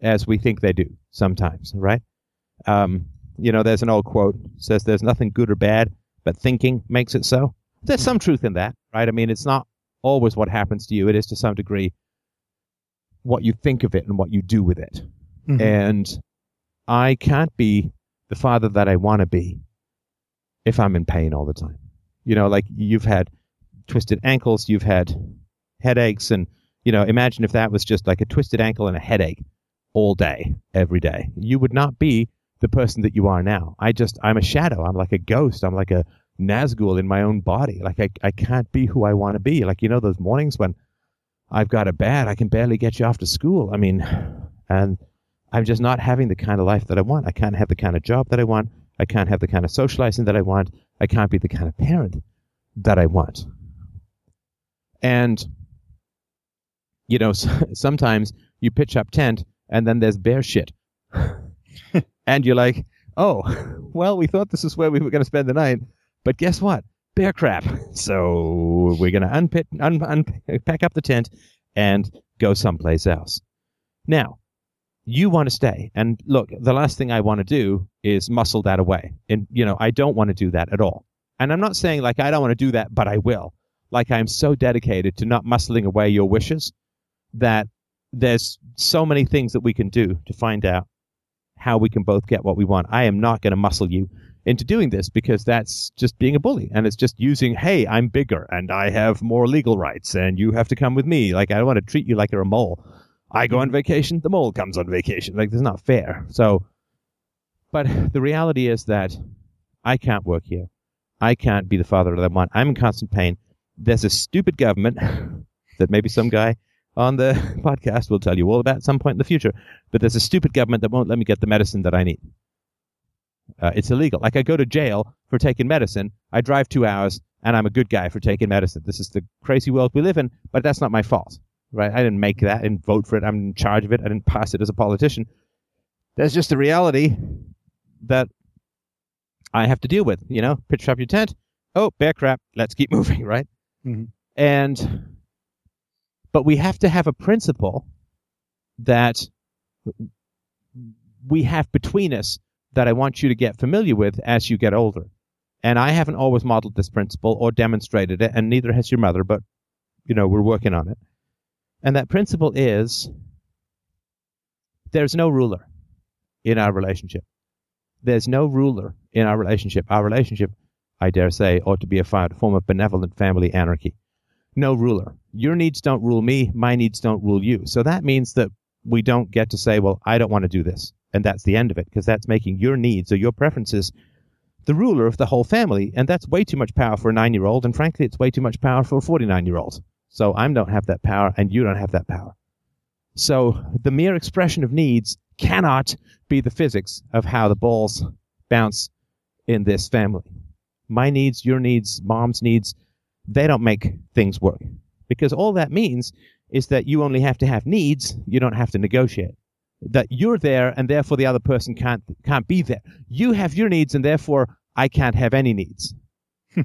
as we think they do sometimes, right? Um, you know, there's an old quote says there's nothing good or bad, but thinking makes it so. There's some truth in that, right? I mean, it's not always what happens to you. It is to some degree what you think of it and what you do with it. Mm-hmm. And I can't be the father that I want to be if I'm in pain all the time. You know, like you've had twisted ankles, you've had headaches, and, you know, imagine if that was just like a twisted ankle and a headache all day, every day. You would not be the person that you are now. I just, I'm a shadow. I'm like a ghost. I'm like a Nazgul in my own body. Like I, I can't be who I want to be. Like, you know, those mornings when I've got a bad, I can barely get you off to school. I mean, and I'm just not having the kind of life that I want. I can't have the kind of job that I want. I can't have the kind of socializing that I want. I can't be the kind of parent that I want. And, you know, sometimes you pitch up tent and then there's bear shit. and you're like, oh, well, we thought this is where we were going to spend the night. But guess what? Bear crap. So we're going to unpack up the tent and go someplace else. Now, you want to stay. And look, the last thing I want to do is muscle that away. And, you know, I don't want to do that at all. And I'm not saying like I don't want to do that, but I will. Like I'm so dedicated to not muscling away your wishes that there's so many things that we can do to find out how we can both get what we want. I am not going to muscle you into doing this because that's just being a bully and it's just using, hey, I'm bigger and I have more legal rights and you have to come with me. Like I don't want to treat you like you're a mole. I go on vacation, the mole comes on vacation. Like, this is not fair. So, but the reality is that I can't work here. I can't be the father that I want. I'm in constant pain. There's a stupid government that maybe some guy on the podcast will tell you all about at some point in the future. But there's a stupid government that won't let me get the medicine that I need. Uh, it's illegal. Like I go to jail for taking medicine. I drive two hours and I'm a good guy for taking medicine. This is the crazy world we live in, but that's not my fault right? I didn't make that. I didn't vote for it. I'm in charge of it. I didn't pass it as a politician. That's just the reality that I have to deal with. You know, pitch up your tent. Oh, bear crap. Let's keep moving, right? Mm-hmm. And, but we have to have a principle that we have between us that I want you to get familiar with as you get older. And I haven't always modeled this principle or demonstrated it, and neither has your mother, but, you know, we're working on it. And that principle is there's no ruler in our relationship. There's no ruler in our relationship. Our relationship, I dare say, ought to be a form of benevolent family anarchy. No ruler. Your needs don't rule me. My needs don't rule you. So that means that we don't get to say, well, I don't want to do this. And that's the end of it, because that's making your needs or your preferences the ruler of the whole family. And that's way too much power for a nine year old. And frankly, it's way too much power for a 49 year old So I don't have that power, and you don't have that power. So the mere expression of needs cannot be the physics of how the balls bounce in this family. My needs, your needs, mom's needs, they don't make things work. Because all that means is that you only have to have needs, you don't have to negotiate. That you're there and therefore the other person can't can't be there. You have your needs and therefore I can't have any needs. Hmm.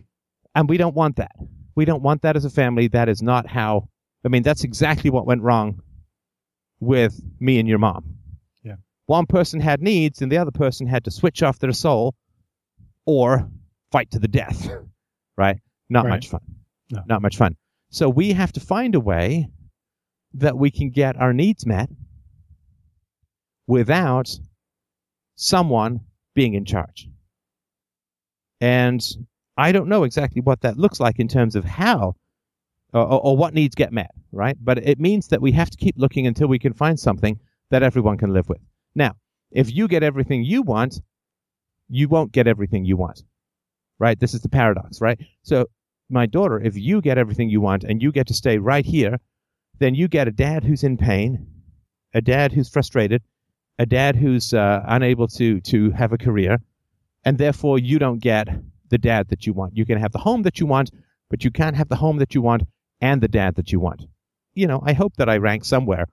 and we don't want that. We don't want that as a family. That is not how I mean that's exactly what went wrong with me and your mom. Yeah. One person had needs and the other person had to switch off their soul or fight to the death. right? Not Right. much fun. No. Not much fun. So we have to find a way that we can get our needs met without someone being in charge. And I don't know exactly what that looks like in terms of how or, or, what needs get met, right? But it means that we have to keep looking until we can find something that everyone can live with. Now, if you get everything you want, you won't get everything you want, right? This is the paradox, right? So, my daughter, if you get everything you want and you get to stay right here, then you get a dad who's in pain, a dad who's frustrated, a dad who's uh, unable to to have a career, and therefore you don't get the dad that you want. You can have the home that you want, but you can't have the home that you want and the dad that you want. You know, I hope that I rank somewhere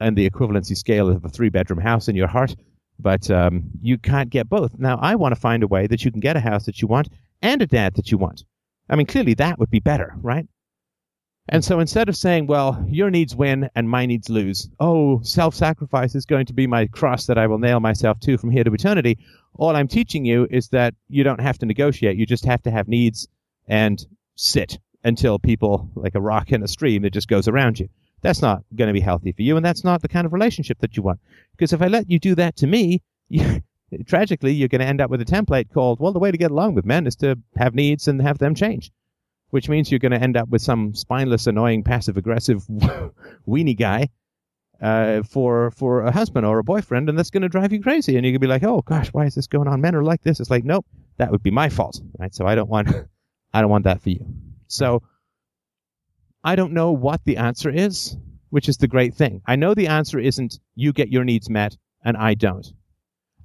in the equivalency scale of a three bedroom house in your heart, but um, you can't get both. Now, I want to find a way that you can get a house that you want and a dad that you want. I mean, clearly that would be better, right? And so instead of saying, well, your needs win and my needs lose, oh, self sacrifice is going to be my cross that I will nail myself to from here to eternity, all I'm teaching you is that you don't have to negotiate. You just have to have needs and sit until people, like a rock in a stream, that just goes around you. That's not going to be healthy for you, and that's not the kind of relationship that you want. Because if I let you do that to me, you, tragically, you're going to end up with a template called, well, the way to get along with men is to have needs and have them change which means you're going to end up with some spineless, annoying, passive-aggressive weenie guy uh, for for a husband or a boyfriend, and that's going to drive you crazy. And going to be like, "Oh gosh, why is this going on? Men are like this." It's like, nope, that would be my fault, right? So I don't want, I don't want that for you. So I don't know what the answer is, which is the great thing. I know the answer isn't you get your needs met and I don't.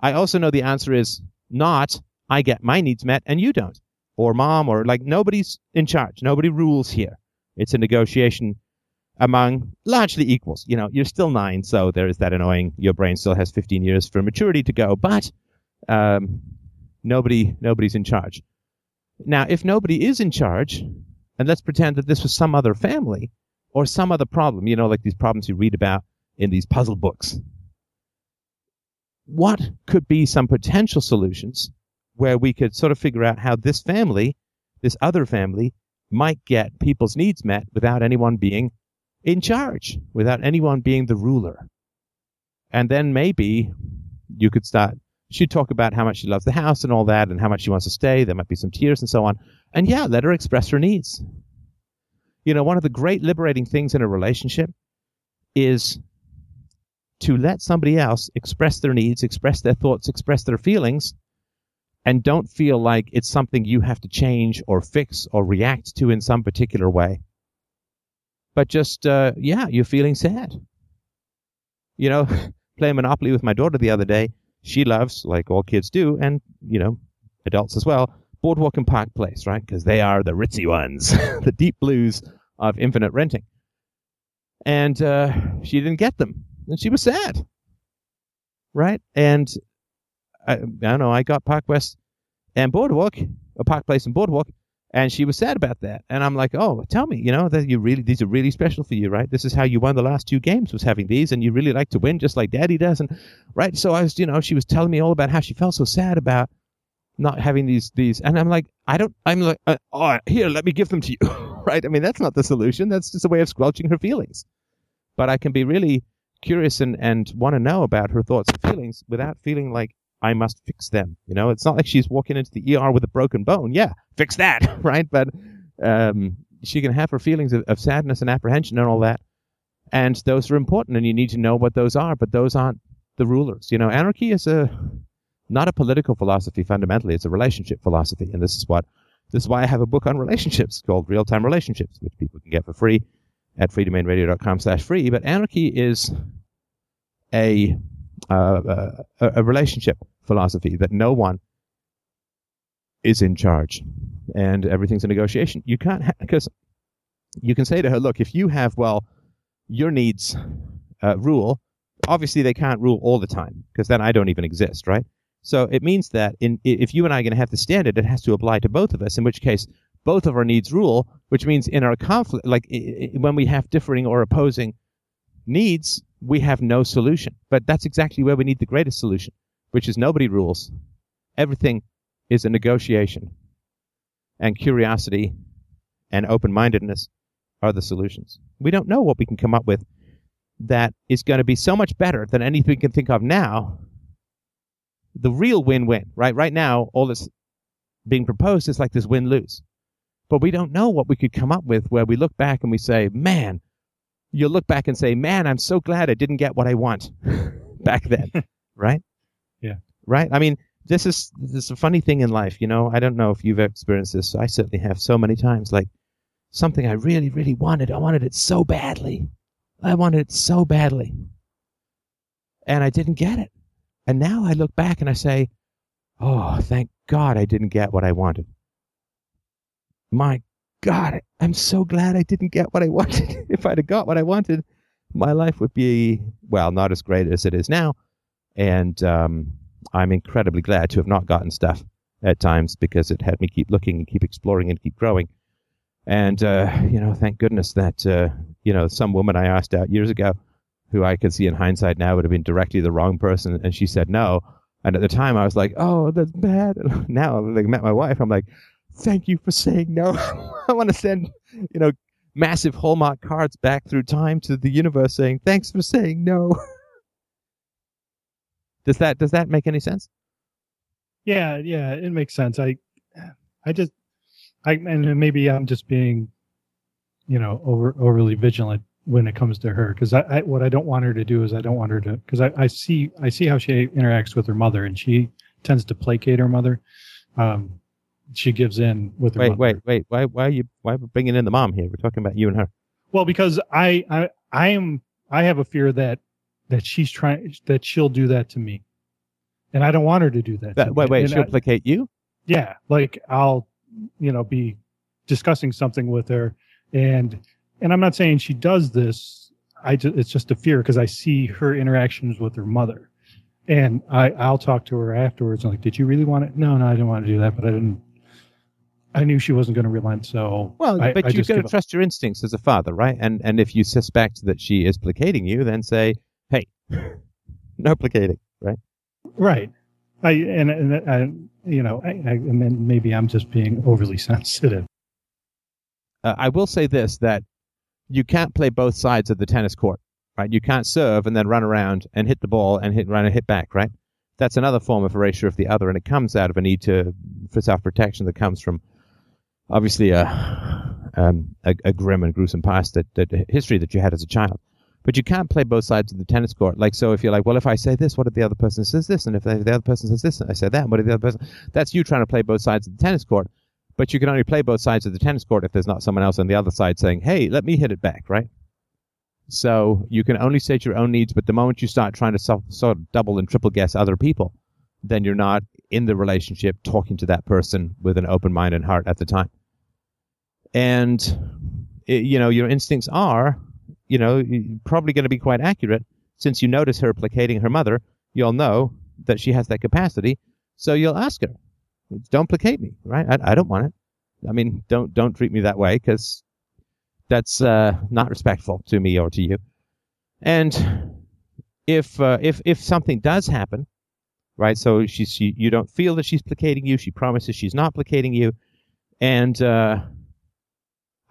I also know the answer is not I get my needs met and you don't or mom or like nobody's in charge. Nobody rules here. It's a negotiation among largely equals. You know, you're still nine, so there is that annoying. Your brain still has 15 years for maturity to go, but um, nobody nobody's in charge. Now, if nobody is in charge, and let's pretend that this was some other family or some other problem, you know, like these problems you read about in these puzzle books. What could be some potential solutions where we could sort of figure out how this family, this other family, might get people's needs met without anyone being in charge, without anyone being the ruler. And then maybe you could start, she'd talk about how much she loves the house and all that and how much she wants to stay. There might be some tears and so on. And yeah, let her express her needs. You know, one of the great liberating things in a relationship is to let somebody else express their needs, express their thoughts, express their feelings, and don't feel like it's something you have to change or fix or react to in some particular way. But just, uh, yeah, you're feeling sad. You know, playing Monopoly with my daughter the other day, she loves, like all kids do, and, you know, adults as well, Boardwalk and Park Place, right? Because they are the ritzy ones, the deep blues of infinite renting. And uh, she didn't get them, and she was sad, right? And I, I don't know. I got Park West and Boardwalk, a Park Place and Boardwalk, and she was sad about that. And I'm like, oh, tell me, you know, that you really these are really special for you, right? This is how you won the last two games was having these, and you really like to win just like Daddy does, and right. So I was, you know, she was telling me all about how she felt so sad about not having these these, and I'm like, I don't, I'm like, uh, oh, here, let me give them to you, right? I mean, that's not the solution. That's just a way of squelching her feelings. But I can be really curious and and want to know about her thoughts and feelings without feeling like I must fix them. You know, it's not like she's walking into the ER with a broken bone. Yeah, fix that, right? But um, she can have her feelings of, of sadness and apprehension and all that, and those are important, and you need to know what those are. But those aren't the rulers. You know, anarchy is a not a political philosophy fundamentally; it's a relationship philosophy, and this is what this is why I have a book on relationships called Real Time Relationships, which people can get for free at freedomainradio.com slash free. But anarchy is a, uh, a, a relationship philosophy that no one is in charge and everything's a negotiation. You can't, because ha- you can say to her, look, if you have, well, your needs uh, rule, obviously they can't rule all the time because then I don't even exist, right? So it means that in, if you and I are going to have the standard, it has to apply to both of us, in which case both of our needs rule, which means in our conflict, like when we have differing or opposing needs, we have no solution. But that's exactly where we need the greatest solution, which is nobody rules. Everything is a negotiation. And curiosity and open mindedness are the solutions. We don't know what we can come up with that is going to be so much better than anything we can think of now. The real win win, right? Right now, all that's being proposed is like this win lose. But we don't know what we could come up with where we look back and we say, man, you look back and say, man, I'm so glad I didn't get what I want back then, right? Right? I mean, this is this is a funny thing in life, you know. I don't know if you've experienced this. I certainly have so many times. Like something I really, really wanted. I wanted it so badly. I wanted it so badly. And I didn't get it. And now I look back and I say, Oh, thank God I didn't get what I wanted. My God, I'm so glad I didn't get what I wanted. if I'd have got what I wanted, my life would be, well, not as great as it is now. And um, I'm incredibly glad to have not gotten stuff at times because it had me keep looking and keep exploring and keep growing. And, uh, you know, thank goodness that, uh, you know, some woman I asked out years ago who I could see in hindsight now would have been directly the wrong person. And she said no. And at the time I was like, oh, that's bad. Now I like, met my wife. I'm like, thank you for saying no. I want to send, you know, massive Hallmark cards back through time to the universe saying, thanks for saying no. does that, does that make any sense? Yeah, yeah, it makes sense. I, I just, I, and maybe I'm just being, you know, over, overly vigilant when it comes to her. Cause I, I, what I don't want her to do is I don't want her to, cause I, I see, I see how she interacts with her mother and she tends to placate her mother. Um, she gives in with her wait, mother. wait, wait. Why, why are you, why are we bringing in the mom here? We're talking about you and her. Well, because I, I, I am, I have a fear that, that she's trying, that she'll do that to me. And I don't want her to do that. That, to wait, me. wait, And she'll I- placate you? yeah, like I'll, you know, be discussing something with her and, and I'm not saying she does this. I just, it's just a fear because I see her interactions with her mother and I, I'll talk to her afterwards. I'm like, did you really want it? No, no, I didn't want to do that, but I didn't, I knew she wasn't going to relent. So Well, I- but I you've got to give up. trust your instincts as a father, right? And and if you suspect that she is placating you, then say, "Hey, no placating," right? Right. I and, and I, you know, I, I, and then maybe I'm just being overly sensitive. Uh, I will say this: that you can't play both sides of the tennis court, right? You can't serve and then run around and hit the ball and hit run and hit back, right? That's another form of erasure of the other, and it comes out of a need to for self protection that comes from obviously a, um, a a grim and gruesome past that, that history that you had as a child. But you can't play both sides of the tennis court. Like, so if you're like, well, if I say this, what if the other person says this? And if the the other person says this, and I say that, what if the other person? That's you trying to play both sides of the tennis court. But you can only play both sides of the tennis court if there's not someone else on the other side saying, hey, let me hit it back, right? So you can only state your own needs, but the moment you start trying to so, sort of double and triple guess other people, then you're not in the relationship talking to that person with an open mind and heart at the time. And, it, you know, your instincts are, you know, probably going to be quite accurate. Since you notice her placating her mother, you'll know that she has that capacity. So you'll ask her, don't placate me, right? I, I don't want it. I mean, don't don't treat me that way because that's uh, not respectful to me or to you. And if uh, if if something does happen, right? So she's she, you don't feel that she's placating you. She promises she's not placating you, and uh,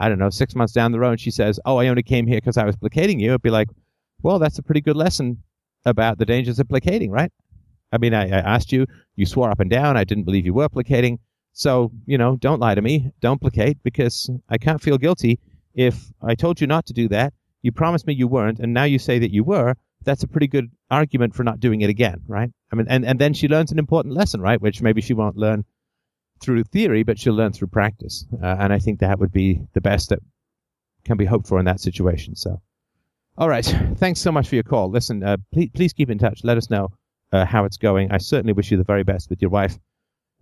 I don't know, six months down the road, she says, "Oh, I only came here because I was placating you." It'd be like, well, that's a pretty good lesson about the dangers of placating, right? I mean, I, I asked you, you swore up and down, I didn't believe you were placating. So, you know, don't lie to me. Don't placate because I can't feel guilty if I told you not to do that. You promised me you weren't, and now you say that you were. That's a pretty good argument for not doing it again, right? I mean, and, and then she learns an important lesson, right? Which maybe she won't learn through theory, but she'll learn through practice. Uh, and I think that would be the best that can be hoped for in that situation. So, all right. Thanks so much for your call. Listen, uh, please, please keep in touch. Let us know uh, how it's going. I certainly wish you the very best with your wife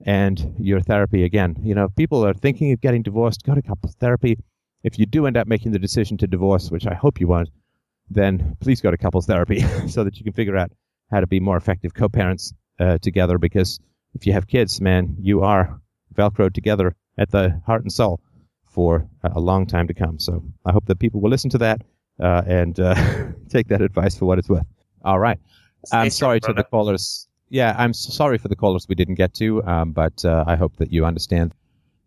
and your therapy again. You know, if people are thinking of getting divorced, go to couples therapy. If you do end up making the decision to divorce, which I hope you won't, then please go to couples therapy so that you can figure out how to be more effective co-parents uh, together. Because if you have kids, man, you are velcroed together at the heart and soul for a long time to come. So I hope that people will listen to that uh, and uh, take that advice for what it's worth. All right. Stay I'm sorry to the callers. Yeah, I'm sorry for the callers we didn't get to, um, but uh, I hope that you understand.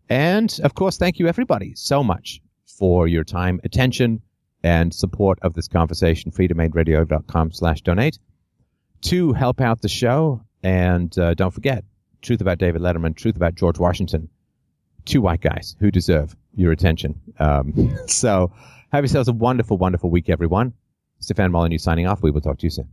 And of course, thank you everybody so much for your time, attention, and support of this conversation. freedomainradio.com slash donate to help out the show. And uh, don't forget, truth about David Letterman, truth about George Washington, two white guys who deserve your attention. Um, so have yourselves a wonderful, wonderful week, everyone. Stefan Molyneux signing off. We will talk to you soon.